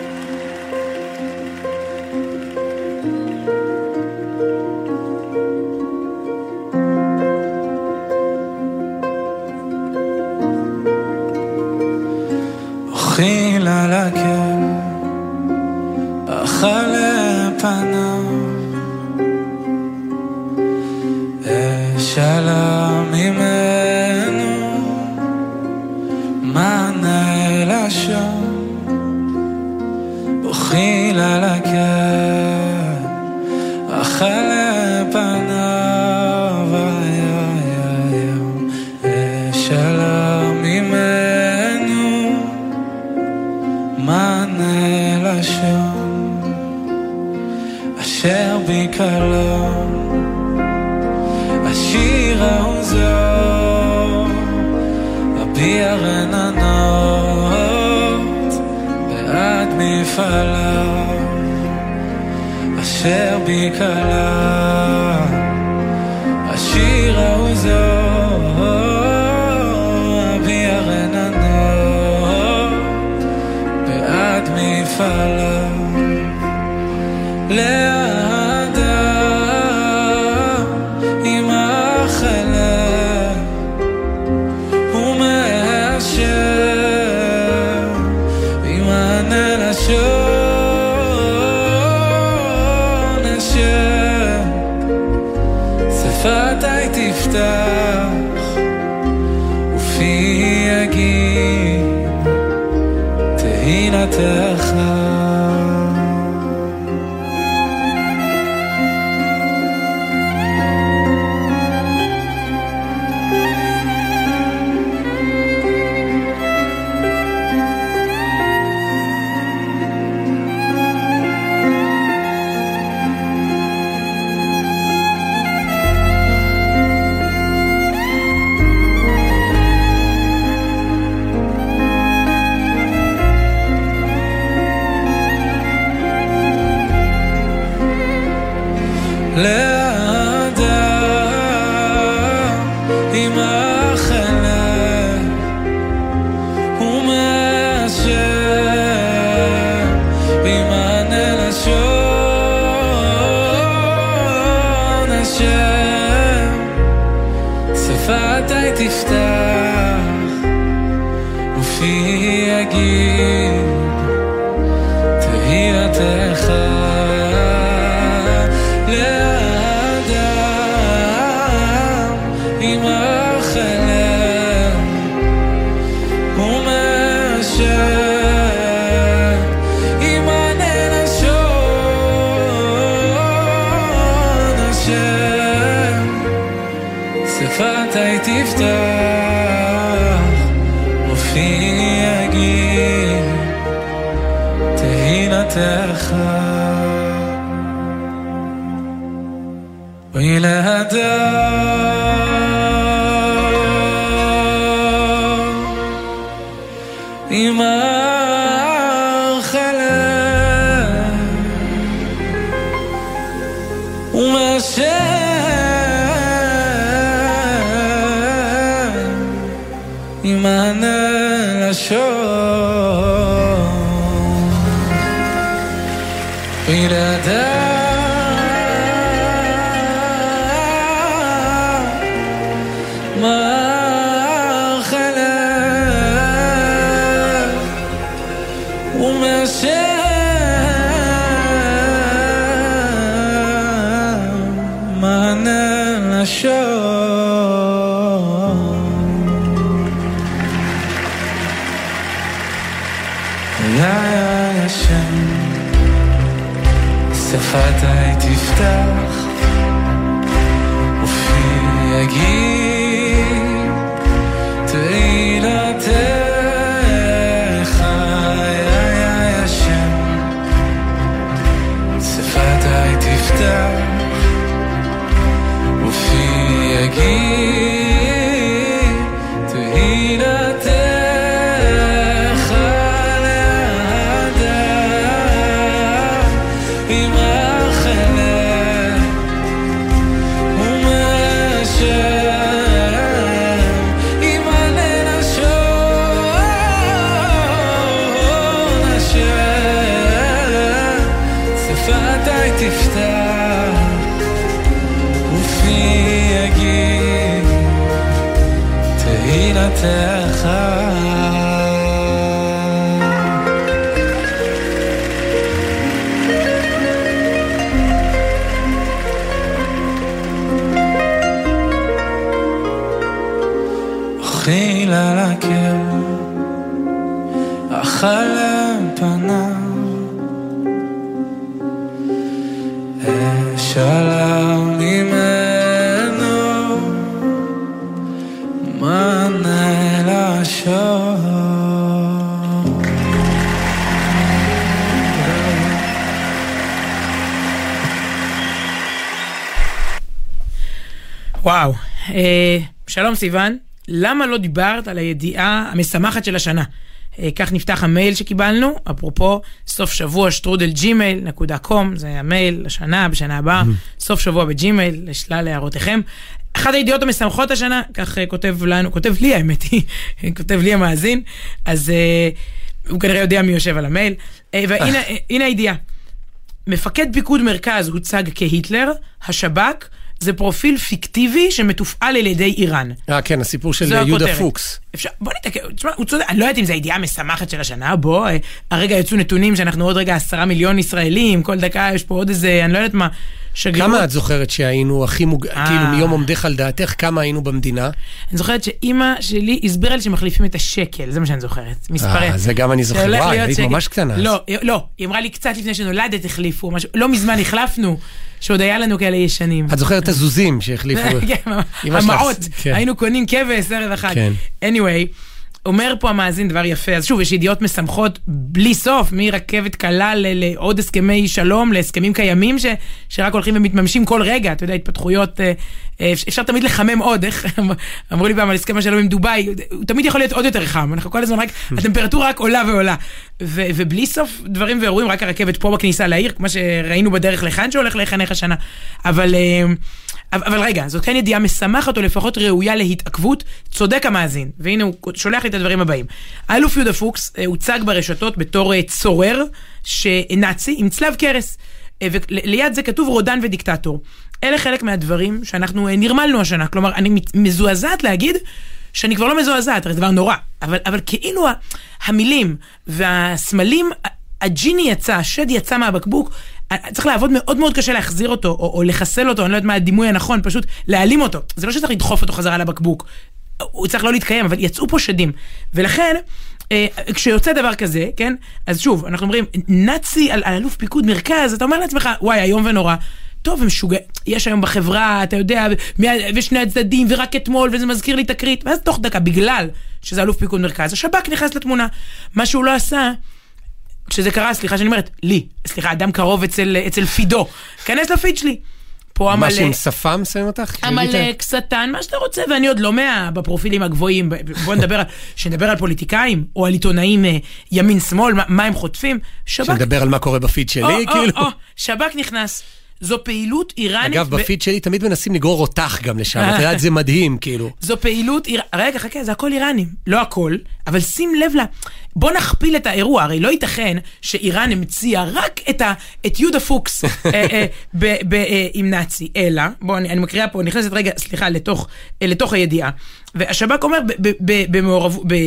עם הנלשון בלעדיו אכיל על הקר, החלם פניו, אשלם ממנו, מענה לשון. וואו. אה, שלום סיון, למה לא דיברת על הידיעה המשמחת של השנה? אה, כך נפתח המייל שקיבלנו, אפרופו סוף שבוע שטרודל ג'ימייל נקודה com, זה המייל לשנה, בשנה הבאה, סוף שבוע בג'ימייל, לשלל הערותיכם. אחת הידיעות המשמחות השנה, כך אה, כותב לנו, כותב לי האמת היא, כותב לי המאזין, אז אה, הוא כנראה יודע מי יושב על המייל. אה, והנה הנה הידיעה. מפקד פיקוד מרכז הוצג כהיטלר, השב"כ זה פרופיל פיקטיבי שמתופעל על ידי איראן. אה, כן, הסיפור של יהודה. פוקס. אפשר, בוא נתקן, תשמע, הוא צודק, אני לא יודעת אם זו הידיעה המשמחת של השנה, בוא, אה, הרגע יצאו נתונים שאנחנו עוד רגע עשרה מיליון ישראלים, כל דקה יש פה עוד איזה, אני לא יודעת מה, שגרירות. כמה את זוכרת שהיינו הכי מוג... אה. כאילו מיום עומדך על דעתך, כמה היינו במדינה? אני זוכרת שאימא שלי הסבירה לי שמחליפים את השקל, זה מה שאני זוכרת, מספרי. אה, זה גם אני זוכר. וואי, היית. ממש קטנה. לא, לא, היא אמרה לי קצת לפני שנולדת החליפו, משהו, לא מזמן החלפנו, שעוד היה לנו כאלה ישנים. את זוכרת את הזוזים שהחליפו? כן, המעות, כן. היינו קונים כבש ערב החג. כן. anyway, אומר פה המאזין דבר יפה, אז שוב, יש ידיעות משמחות בלי סוף, מרכבת קלה ל- לעוד הסכמי שלום, להסכמים קיימים ש, שרק הולכים ומתממשים כל רגע, אתה יודע, התפתחויות, אה, אה, אפשר תמיד לחמם עוד, איך אמרו לי פעם על הסכם השלום עם דובאי, הוא תמיד יכול להיות עוד יותר חם, אנחנו כל הזמן רק, הטמפרטורה רק עולה ועולה. ו, ובלי סוף דברים ואירועים, רק הרכבת פה בכניסה לעיר, כמו שראינו בדרך לכאן שהולך להיחנך השנה. אבל... אה, אבל, רגע, זאת כן ידיעה משמחת או לפחות ראויה להתעכבות, צודק המאזין, והנה הוא שולח לי את הדברים הבאים. האלוף יהודה פוקס אה, הוצג ברשתות בתור אה, צורר נאצי עם צלב קרס. אה, וליד זה כתוב רודן ודיקטטור. אלה חלק מהדברים שאנחנו נרמלנו השנה. כלומר, אני מזועזעת להגיד שאני כבר לא מזועזעת, זה דבר נורא. אבל, אבל כאילו המילים והסמלים, הג'יני יצא, השד יצא מהבקבוק, צריך לעבוד מאוד מאוד קשה להחזיר אותו, או, או לחסל אותו, אני לא יודעת מה הדימוי הנכון, פשוט להעלים אותו. זה לא שצריך לדחוף אותו חזרה לבקבוק. הוא צריך לא להתקיים, אבל יצאו פה שדים. ולכן, אה, כשיוצא דבר כזה, כן? אז שוב, אנחנו אומרים, נאצי על, על אלוף פיקוד מרכז, אתה אומר לעצמך, וואי, איום ונורא. טוב, הם. יש היום בחברה, אתה יודע, ושני הצדדים, ורק אתמול, וזה מזכיר לי תקרית, ואז תוך דקה, בגלל שזה אלוף פיקוד מרכז, השב"כ נכנס לתמונה. מה שהוא לא עשה, כשזה קרה, סליחה שאני אומרת, לי, סליחה, אדם קרוב אצל, אצל פידו, כנס לפיד שלי. פה משהו המלא, עם שפם שמים אותך? עמלק, שטן, מה שאתה רוצה, ואני עוד לא מה בפרופילים הגבוהים. בוא נדבר שנדבר על פוליטיקאים, או על עיתונאים אה, ימין-שמאל, מה, מה הם חוטפים. שב"כ, שנדבר על מה קורה בפיד או, שלי, או, כאילו. או, שב"כ נכנס. זו פעילות איראנית. אגב, ב- בפיד שלי תמיד מנסים לגרור אותך גם לשם, את יודעת, זה מדהים, כאילו. זו פעילות, איר... רגע, חכה, זה הכל איראנים. לא הכל, אבל שים לב ל... בוא נכפיל את האירוע, הרי לא ייתכן שאיראן המציאה רק את, ה... את יהודה פוקס אה, אה, ב... ב... אה, עם נאצי, אלא, בוא, אני, אני מקריאה פה, נכנסת רגע, סליחה, לתוך, אה, לתוך הידיעה. והשב"כ אומר ב- ב- ב- במעורבות, ב... אה,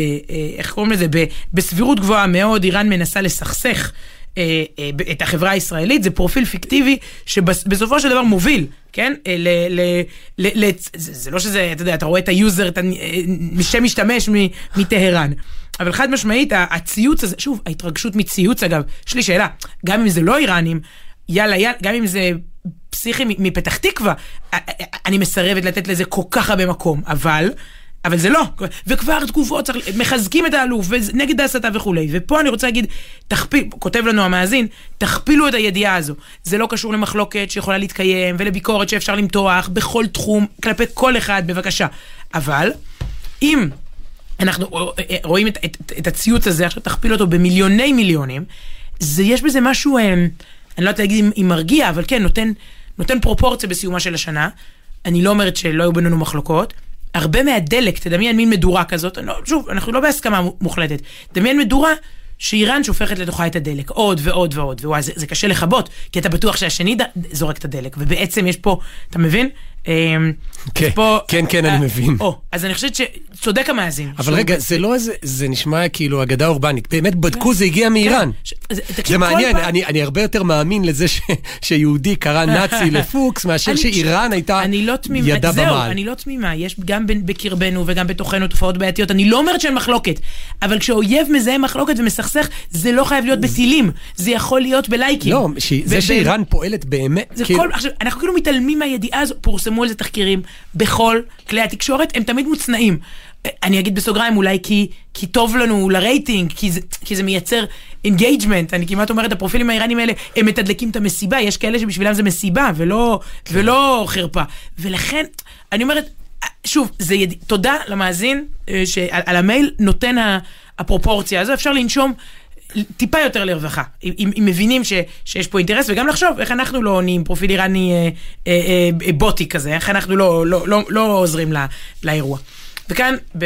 איך קוראים לזה? ב... בסבירות גבוהה מאוד, איראן מנסה לסכסך. אה, אה, את החברה הישראלית, זה פרופיל פיקטיבי שבסופו של דבר מוביל, כן? אה, ל, ל, ל, ל, זה, זה לא שזה, אתה יודע, אתה רואה את ה user, את שם משתמש מטהרן. אבל חד משמעית, הציוץ הזה, שוב, ההתרגשות מציוץ אגב, יש לי שאלה, גם אם זה לא איראנים, יאללה, יאללה, גם אם זה פסיכי מפתח תקווה, אני מסרבת לתת לזה כל כך הרבה מקום, אבל... אבל זה לא, וכבר תגובות, מחזקים את האלוף, ונגד ההסתה וכולי. ופה אני רוצה להגיד, תכפיל, כותב לנו המאזין, תכפילו את הידיעה הזו. זה לא קשור למחלוקת שיכולה להתקיים, ולביקורת שאפשר למתוח בכל תחום, כלפי כל אחד, בבקשה. אבל, אם אנחנו רואים את, את, את הציוץ הזה, עכשיו תכפיל אותו במיליוני מיליונים, זה, יש בזה משהו, אה, אני לא יודעת להגיד אם, אם מרגיע, אבל כן, נותן, נותן פרופורציה בסיומה של השנה. אני לא אומרת שלא היו בינינו מחלוקות. הרבה מהדלק, תדמיין מין מדורה כזאת, לא, שוב, אנחנו לא בהסכמה מוחלטת, דמיין מדורה שאיראן שופכת לתוכה את הדלק, עוד ועוד ועוד, ווואי, זה, זה קשה לכבות, כי אתה בטוח שהשני ד, זורק את הדלק, ובעצם יש פה, אתה מבין? אמ, כן, כן, כן, אה, אני מבין. או, אז אני חושבת שצודק המאזין. אבל רגע, זה לא איזה, זה נשמע כאילו אגדה אורבנית. באמת בדקו, זה הגיע מאיראן. ש- זה- מעניין, אני, אני הרבה יותר מאמין לזה ש, שיהודי קרא נאצי לפוקס, מאשר שאיראן הייתה לא ידה זהו, במעל. אני לא תמימה, יש גם בקרבנו וגם בתוכנו תופעות בעייתיות, אני לא אומרת שאין מחלוקת, אבל כשאויב מזהה מחלוקת ומסכסך, זה לא חייב להיות בטילים, זה יכול להיות בלייקים. לא, זה שאיראן פועלת באמת, כאילו- אנחנו כאילו מתעלמים מהידיעה הזו, פורסמו על זה תחקירים בכל כלי התקשורת, הם תמיד מוצנעים. אני אגיד בסוגריים, אולי כי, כי טוב לנו לרייטינג, כי זה, כי זה מייצר engagement, אני כמעט אומרת, הפרופילים האיראנים האלה, הם מתדלקים את המסיבה, יש כאלה שבשבילם זה מסיבה, ולא, כן. ולא חרפה. ולכן, אני אומרת, שוב, זה יד... תודה למאזין אה, שעל על המייל נותן ה- הפרופורציה הזו, אפשר לנשום טיפה יותר לרווחה, אם, אם, מבינים ש, שיש פה אינטרס, וגם לחשוב איך אנחנו לא עונים פרופיל איראני אה, אה, אה, בוטי כזה, איך אנחנו לא, לא, לא, לא עוזרים לה, לאירוע. וכאן, ב...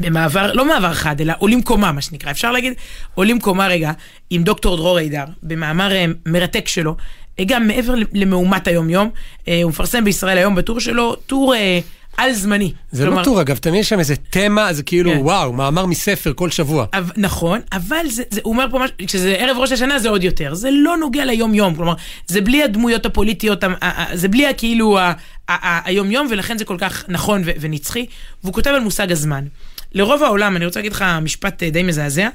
במעבר, לא מעבר חד, אלא עולים קומה, מה שנקרא. אפשר להגיד, עולים קומה רגע, עם דוקטור דרור הידר, במאמר אה, מרתק שלו, אה, גם מעבר למהומת היום-יום, אה, הוא מפרסם בישראל היום בטור שלו, טור אה, על זמני. זה כלומר, לא טור, אגב, תמיד יש שם איזה תמה, זה כאילו, כן. וואו, מאמר מספר כל שבוע. אבל, נכון, אבל זה, זה, הוא אומר פה משהו, כשזה ערב ראש השנה זה עוד יותר, זה לא נוגע ליום-יום, כלומר, זה בלי הדמויות הפוליטיות, זה בלי הכאילו ה- ה- ה- היום-יום, ולכן זה כל כך נכון ו- ונצחי, והוא כותב על מושג הזמן. לרוב העולם, אני רוצה להגיד לך משפט אה, די מזעזע,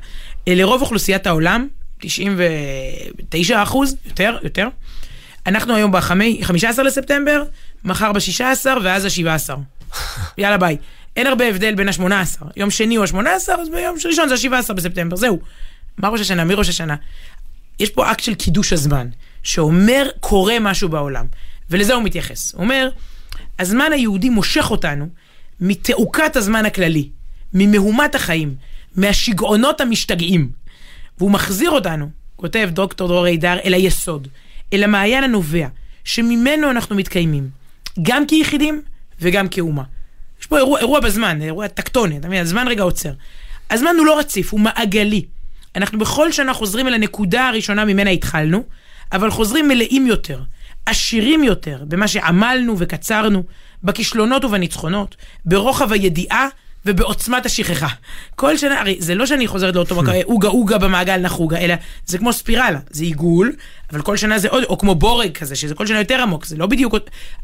אה, לרוב אוכלוסיית העולם, 99 אחוז, יותר, יותר, אנחנו היום ב-15 לספטמבר, מחר ב-16 ואז ה-17. יאללה ביי. אין הרבה הבדל בין ה-18. יום שני הוא ה-18, אז ביום ראשון זה ה-17 בספטמבר, זהו. מה ראש השנה? מי ראש השנה? יש פה אקט של קידוש הזמן, שאומר קורה משהו בעולם, ולזה הוא מתייחס. הוא אומר, הזמן היהודי מושך אותנו מתעוקת הזמן הכללי, ממהומת החיים, מהשיגעונות המשתגעים, והוא מחזיר אותנו, כותב דוקטור דרור הידר, אל היסוד, אל המעיין הנובע, שממנו אנחנו מתקיימים, גם כיחידים וגם כאומה. יש פה אירוע, אירוע בזמן, אירוע טקטוני, אתה מבין? הזמן רגע עוצר. הזמן הוא לא רציף, הוא מעגלי. אנחנו בכל שנה חוזרים אל הנקודה הראשונה ממנה התחלנו, אבל חוזרים מלאים יותר, עשירים יותר במה שעמלנו וקצרנו, בכישלונות ובניצחונות, ברוחב הידיעה ובעוצמת השכחה. כל שנה, הרי זה לא שאני חוזרת לאותו מקום, עוגה עוגה במעגל נחוגה, אלא זה כמו ספירלה, זה עיגול, אבל כל שנה זה עוד, או כמו בורג כזה, שזה כל שנה יותר עמוק, זה לא בדיוק,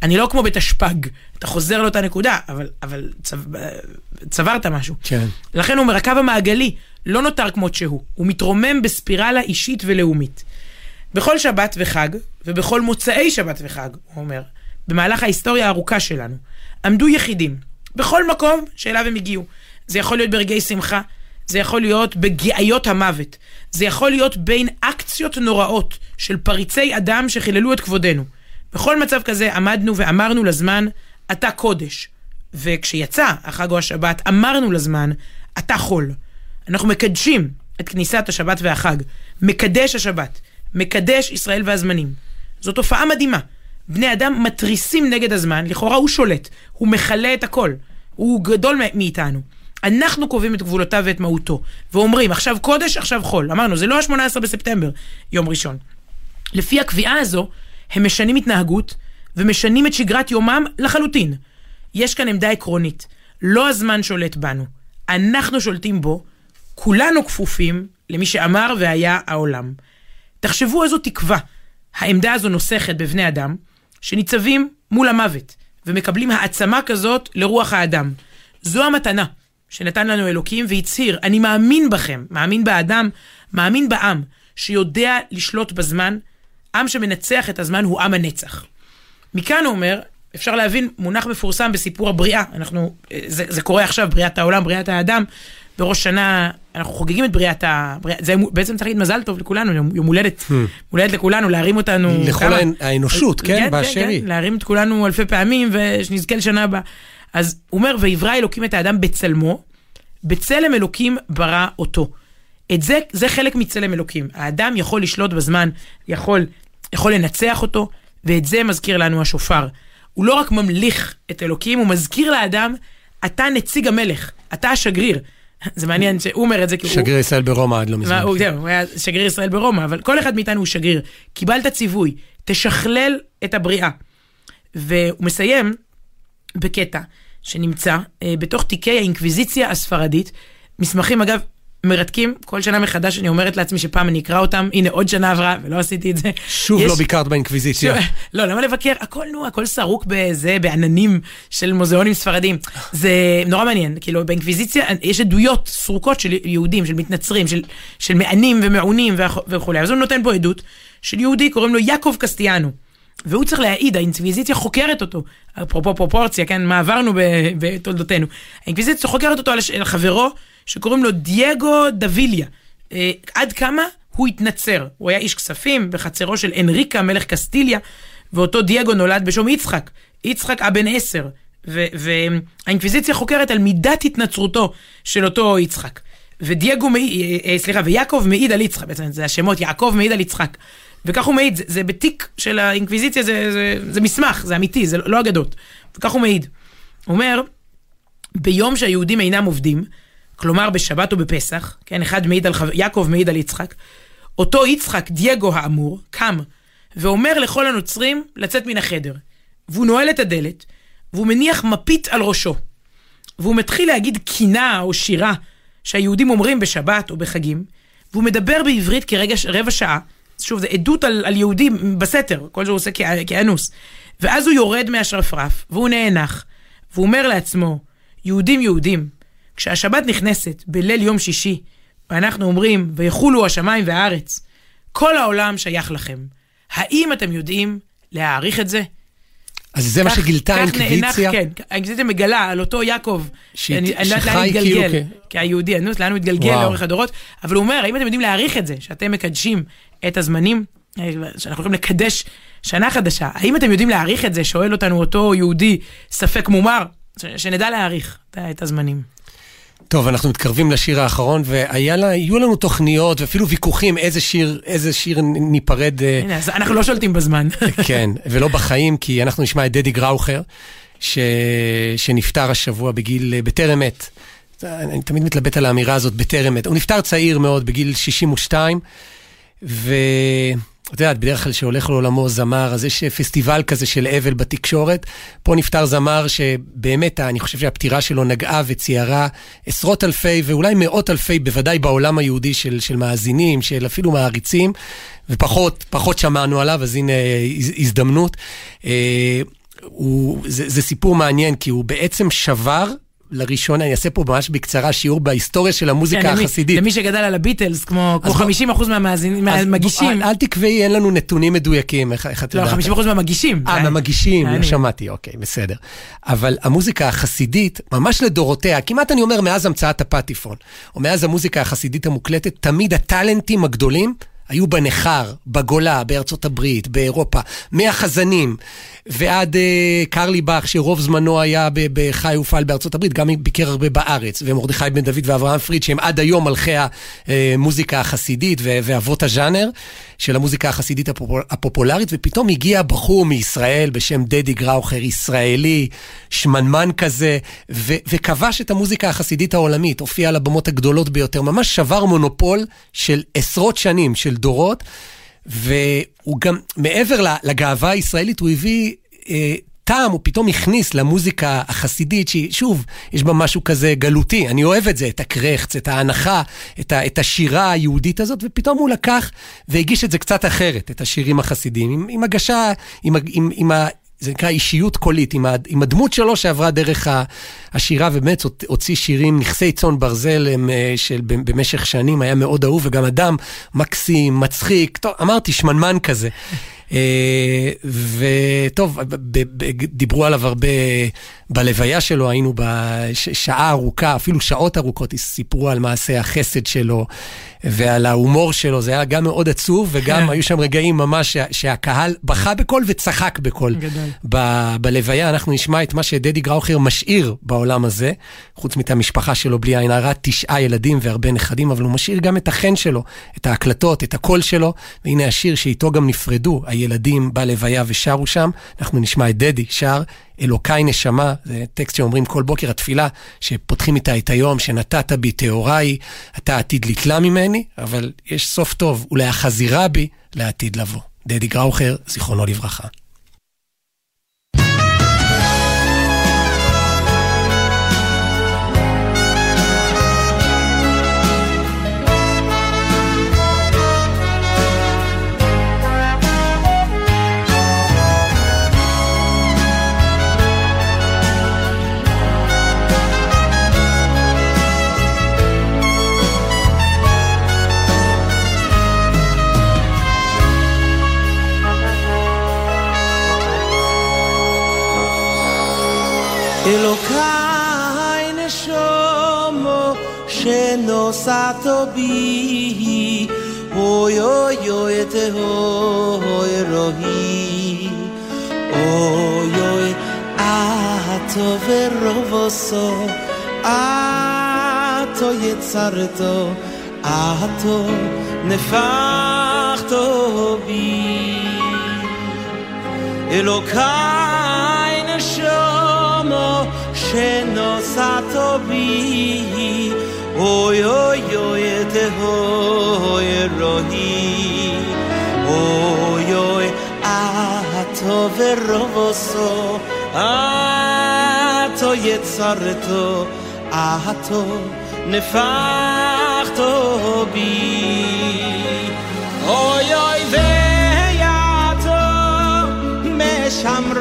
אני לא כמו בתשפ"ג, אתה חוזר לאותה נקודה, אבל, אבל צו, צברת משהו. כן. לכן הוא אומר, הקו המעגלי לא נותר כמות שהוא, הוא מתרומם בספירלה אישית ולאומית. בכל שבת וחג, ובכל מוצאי שבת וחג, הוא אומר, במהלך ההיסטוריה הארוכה שלנו, עמדו יחידים, בכל מקום שאליו הם הגיעו. זה יכול להיות ברגעי שמחה, זה יכול להיות בגאיות המוות, זה יכול להיות בין אקציות נוראות של פריצי אדם שחיללו את כבודנו. בכל מצב כזה עמדנו ואמרנו לזמן, אתה קודש. וכשיצא החג או השבת, אמרנו לזמן, אתה חול. אנחנו מקדשים את כניסת השבת והחג. מקדש השבת. מקדש ישראל והזמנים. זו תופעה מדהימה. בני אדם מתריסים נגד הזמן, לכאורה הוא שולט, הוא מכלה את הכל, הוא גדול מאיתנו. אנחנו קובעים את גבולותיו ואת מהותו, ואומרים, עכשיו קודש, עכשיו חול. אמרנו, זה לא ה-18 בספטמבר, יום ראשון. לפי הקביעה הזו, הם משנים התנהגות ומשנים את שגרת יומם לחלוטין. יש כאן עמדה עקרונית. לא הזמן שולט בנו, אנחנו שולטים בו, כולנו כפופים למי שאמר והיה העולם. תחשבו איזו תקווה העמדה הזו נוסכת בבני אדם, שניצבים מול המוות, ומקבלים העצמה כזאת לרוח האדם. זו המתנה שנתן לנו אלוקים והצהיר, אני מאמין בכם, מאמין באדם, מאמין בעם, שיודע לשלוט בזמן, עם שמנצח את הזמן הוא עם הנצח. מכאן הוא אומר, אפשר להבין מונח מפורסם בסיפור הבריאה, אנחנו, זה, זה קורה עכשיו, בריאת העולם, בריאת האדם, בראש שנה אנחנו חוגגים את בריאת ה... זה בעצם צריך להגיד מזל טוב לכולנו, יום הולדת, יום הולדת לכולנו, להרים אותנו... לכל כמה? האנ- האנושות, כן, באשר היא. להרים את כולנו אלפי פעמים ושנזכה לשנה הבאה. אז הוא אומר, ויברא אלוקים את האדם בצלמו, בצלם אלוקים ברא אותו. את זה, זה חלק מצלם אלוקים. האדם יכול לשלוט בזמן, יכול, יכול לנצח אותו, ואת זה מזכיר לנו השופר. הוא לא רק ממליך את אלוקים, הוא מזכיר לאדם, אתה נציג המלך, אתה השגריר. זה מעניין שהוא אומר את זה כי הוא... שגריר ישראל ברומא עד לא מזמן. הוא, זהו, הוא היה שגריר ישראל ברומא, אבל כל אחד מאיתנו הוא שגריר. קיבלת ציווי, תשכלל את הבריאה. והוא מסיים בקטע שנמצא אה, בתוך תיקי האינקוויזיציה הספרדית. מסמכים, אגב, מרתקים, כל שנה מחדש אני אומרת לעצמי שפעם אני אקרא אותם, הנה עוד שנה עברה ולא עשיתי את זה. שוב יש- לא ביקרת באינקוויזיציה. שוב, לא, למה לבקר? הכל נו, הכל סרוק בזה, בעננים של מוזיאונים ספרדים. זה נורא מעניין, כאילו באינקוויזיציה יש עדויות סרוקות של יהודים, של מתנצרים, של, של מענים ומעונים וכ- וכולי. אז הוא נותן פה עדות של יהודי, קוראים לו יעקב קסטיאנו. והוא צריך להעיד, האינקוויזיציה חוקרת אותו, אפרופו פרופורציה, כן, מה עברנו בתולדותינו. האינקוויזיציה חוקרת אותו על חברו, שקוראים לו דייגו דביליה. אה, עד כמה הוא התנצר. הוא היה איש כספים בחצרו של אנריקה, מלך קסטיליה, ואותו דייגו נולד בשם יצחק. יצחק הבן עשר. והאינקוויזיציה חוקרת על מידת התנצרותו של אותו יצחק. ודייגו מעיד, אה, אה, סליחה, ויעקב מעיד על יצחק, בעצם זה השמות, יעקב מעיד על יצחק. וכך הוא מעיד, זה, זה בתיק של האינקוויזיציה, זה, זה, זה מסמך, זה אמיתי, זה לא, לא אגדות. וכך הוא מעיד. הוא אומר, ביום שהיהודים אינם עובדים, כלומר בשבת או בפסח, כן, אחד מעיד על חבר, יעקב מעיד על יצחק, אותו יצחק, דייגו האמור, קם ואומר לכל הנוצרים לצאת מן החדר. והוא נועל את הדלת, והוא מניח מפית על ראשו. והוא מתחיל להגיד קינה או שירה שהיהודים אומרים בשבת או בחגים, והוא מדבר בעברית כרגע, רבע שעה, שוב, זה עדות על, על יהודים בסתר, כל זה הוא עושה כ- כאנוס. ואז הוא יורד מהשרפרף, והוא נאנח, והוא אומר לעצמו, יהודים יהודים, כשהשבת נכנסת בליל יום שישי, ואנחנו אומרים, ויחולו השמיים והארץ, כל העולם שייך לכם. האם אתם יודעים להעריך את זה? אז זה מה כך- שגילתה כך האינקוויזיציה? כן, האינקוויזיציה מגלה על אותו יעקב, שהת- אני אני לא יודעת לאן שחי הוא כאילו התגלגל, כ- כהיהודי אנוס, לאן הוא התגלגל. לאורך הדורות, אבל הוא אומר, האם אתם יודעים להעריך את זה, שאתם מקדשים את הזמנים, אה, שאנחנו יכולים לקדש שנה חדשה, האם אתם יודעים להעריך את זה, שואל אותנו אותו יהודי ספק מומר, ש- שנדע להעריך את הזמנים. טוב, אנחנו מתקרבים לשיר האחרון, והיו לנו תוכניות ואפילו ויכוחים איזה שיר, איזה שיר ניפרד, אה, הנה, אז אנחנו לא שולטים בזמן. כן, ולא בחיים, כי אנחנו נשמע את דדי גראוכר, ש... שנפטר השבוע בגיל, אה, בטרם עת. אני תמיד מתלבט על האמירה הזאת, בטרם עת. הוא נפטר צעיר מאוד, בגיל 62, את יודעת, בדרך כלל שהולך לעולמו זמר, אז יש פסטיבל כזה של אבל בתקשורת. פה נפטר זמר שבאמת, אני חושב שהפטירה שלו נגעה וציירה עשרות אלפי ואולי מאות אלפי, בוודאי בעולם היהודי של, של מאזינים, של אפילו מעריצים, ופחות, פחות שמענו עליו, אז הנה הזדמנות. אה, הוא, זה, זה סיפור מעניין, כי הוא בעצם שבר לראשונה, אני אעשה פה ממש בקצרה שיעור בהיסטוריה של המוזיקה כן, החסידית. למי שגדל על הביטלס, כמו כמו אז בוא- 50% מהמאזינים, אז מהמגישים. אל, אל תקבעי, אין לנו נתונים מדויקים, איך, איך את לא, יודעת. 50% מהמגישים. אה, מהמגישים, לא שמעתי, אוקיי, בסדר. אבל המוזיקה החסידית, ממש לדורותיה, כמעט אני אומר מאז המצאת הפטיפון, או מאז המוזיקה החסידית המוקלטת, תמיד הטאלנטים הגדולים היו בניכר, בגולה, בארצות הברית, באירופה, מהחזנים ועד אה, קרלי באך, שרוב זמנו היה בחי ופעל בארצות הברית, גם ביקר הרבה בארץ, ומרדכי בן דוד ואברהם פריד, שהם עד היום מלכי המוזיקה החסידית ו- ואבות הז'אנר של המוזיקה החסידית הפופול- הפופולרית, ופתאום הגיע בחור מישראל בשם דדי גראוכר, ישראלי, שמנמן כזה, ו- וכבש את המוזיקה החסידית העולמית, הופיע על הבמות הגדולות ביותר, ממש שבר מונופול של עשרות שנים, של דורות. והוא גם, מעבר לגאווה הישראלית, הוא הביא אה, טעם, הוא פתאום הכניס למוזיקה החסידית, שהיא, שוב, יש בה משהו כזה גלותי, אני אוהב את זה, את הקרחץ, את ההנחה, את, ה, את השירה היהודית הזאת, ופתאום הוא לקח והגיש את זה קצת אחרת, את השירים החסידיים, עם, עם הגשה, עם, עם, עם. זה נקרא אישיות קולית, עם, ה, עם הדמות שלו שעברה דרך ה, השירה, ובאמת הוצ- הוציא שירים, נכסי צאן ברזל הם, אה, של במשך שנים, היה מאוד אהוב, וגם אדם מקסים, מצחיק, טוב, אמרתי, שמנמן כזה. אה, וטוב, דיברו עליו הרבה בלוויה שלו, היינו בשעה ארוכה, אפילו שעות ארוכות, סיפרו על מעשה החסד שלו ועל ההומור שלו, זה היה גם מאוד עצוב, וגם היו שם רגעים ממש שה- שהקהל בכה בקול וצחק בקול. גדול. בלוויה אנחנו נשמע את מה שדדי גראוכר משאיר בעולם הזה, חוץ מאת המשפחה שלו בלי עין הרע, תשעה ילדים והרבה נכדים, אבל הוא משאיר גם את החן שלו, את ההקלטות, את הקול שלו, והנה השיר שאיתו גם נפרדו הילדים בלוויה ושרו שם, אנחנו נשמע את דדי שר. אלוקיי נשמה, זה טקסט שאומרים כל בוקר התפילה, שפותחים איתה את היום, שנתת בי טהוריי, אתה עתיד לתלה ממני, אבל יש סוף טוב, ולהחזירה בי לעתיד לבוא. דדי גראוכר, זיכרונו לברכה. אלוקיי נשומו שנוסעתו בי אוי אוי אוי תהוי רואי אוי אוי אתו ורובוסו אתו יצרתו אתו נפחתו בי אלוקיי נשומו שנוסעתו בי אוי אוי אוי תהוי רואי אוי אוי אתו ורובוסו אתו יצרתו אתו נפחתו בי אוי אוי ויעתו משמרו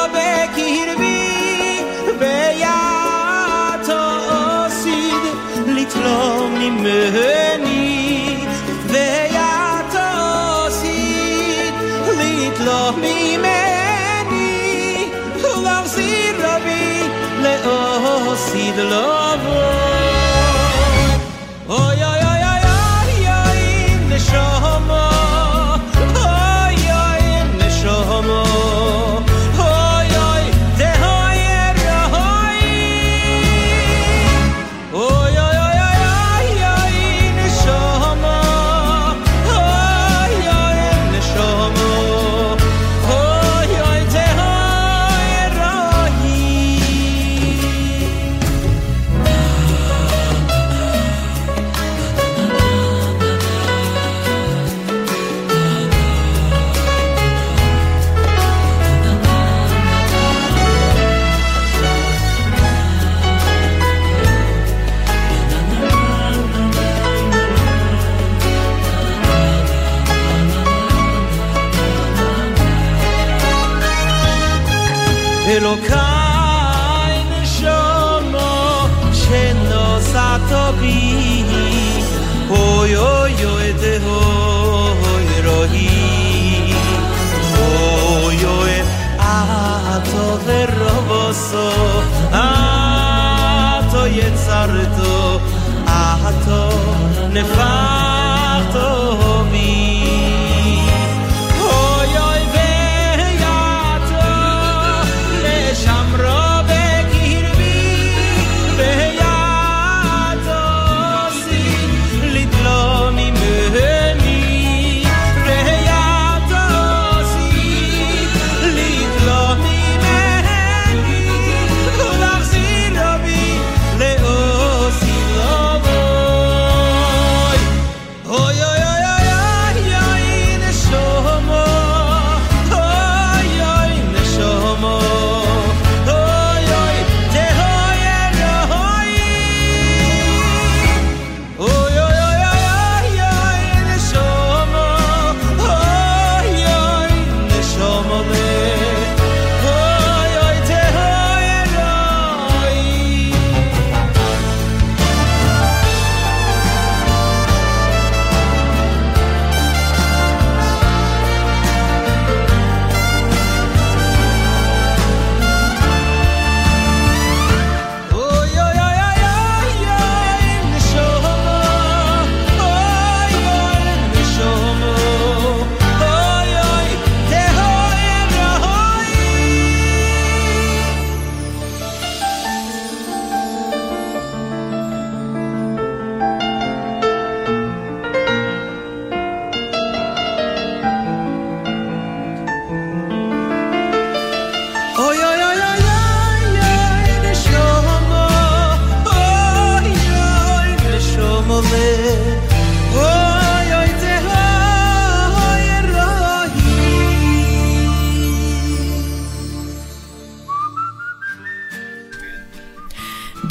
love.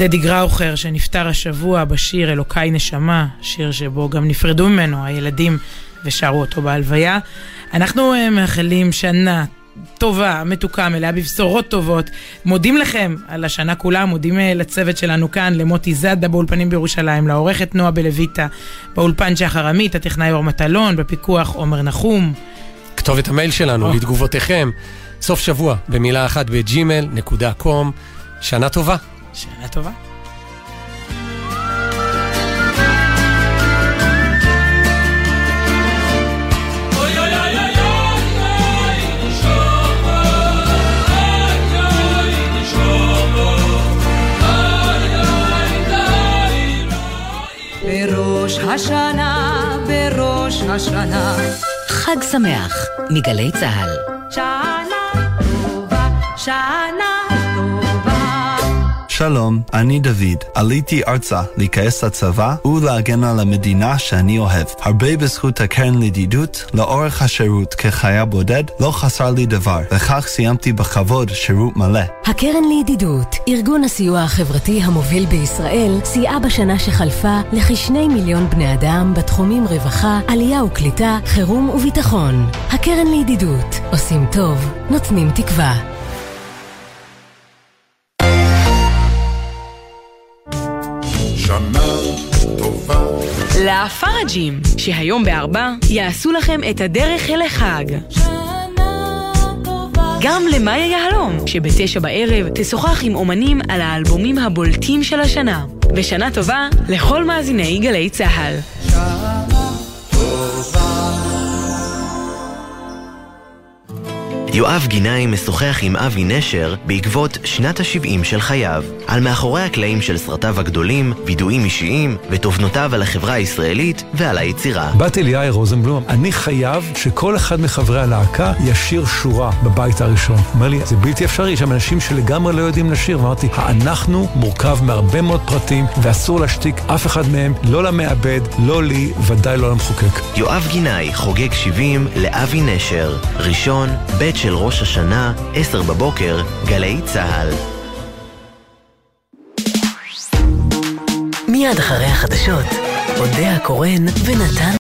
דדי גראוכר שנפטר השבוע בשיר אלוקיי נשמה, שיר שבו גם נפרדו ממנו הילדים ושרו אותו בהלוויה. אנחנו אה, מאחלים שנה טובה, מתוקה, מלאה בבשורות טובות. מודים לכם על השנה כולה, מודים אה, לצוות שלנו כאן, למוטי זאדה באולפנים בירושלים, לעורכת נועה בלויטה, באולפן שחר עמית, הטכנאי אור מטלון, בפיקוח עומר נחום. כתובת המייל שלנו או. לתגובותיכם, סוף שבוע במילה אחת בג'ימל נקודה קום. שנה טובה. שנה טובה. בראש השנה, בראש השנה, חג שמח מגלי צה"ל. שנה טובה, שנה. שלום, אני דוד. עליתי ארצה להיכנס לצבא ולהגן על המדינה שאני אוהב. הרבה בזכות הקרן לידידות, לאורך השירות כחייל בודד לא חסר לי דבר, וכך סיימתי בכבוד שירות מלא. הקרן לידידות, ארגון הסיוע החברתי המוביל בישראל, סייעה בשנה שחלפה לכשני מיליון בני אדם בתחומים רווחה, עלייה וקליטה, חירום וביטחון. הקרן לידידות, עושים טוב, נותנים תקווה. לפראג'ים, שהיום בארבע יעשו לכם את הדרך אל החג. גם למאיה יהלום, שבתשע בערב תשוחח עם אומנים על האלבומים הבולטים של השנה. ושנה טובה לכל מאזיני גלי צה"ל. יואב גינאי משוחח עם אבי נשר בעקבות שנת ה-70 של חייו, על מאחורי הקלעים של סרטיו הגדולים, וידועים אישיים ותובנותיו על החברה הישראלית ועל היצירה. באתי ליאיר רוזנבלום, אני חייב שכל אחד מחברי הלהקה ישיר שורה בבית הראשון. אומר לי, זה בלתי אפשרי, יש שם אנשים שלגמרי לא יודעים לשיר. ואמרתי, האנחנו מורכב מהרבה מאוד פרטים, ואסור להשתיק אף אחד מהם, לא למעבד, לא לי, ודאי לא למחוקק. יואב גינאי חוגג 70 לאבי נשר, ראשון, ב' של ראש השנה, 10 בבוקר, גלי צה"ל. מיד אחרי החדשות, אודה הקורן ונתן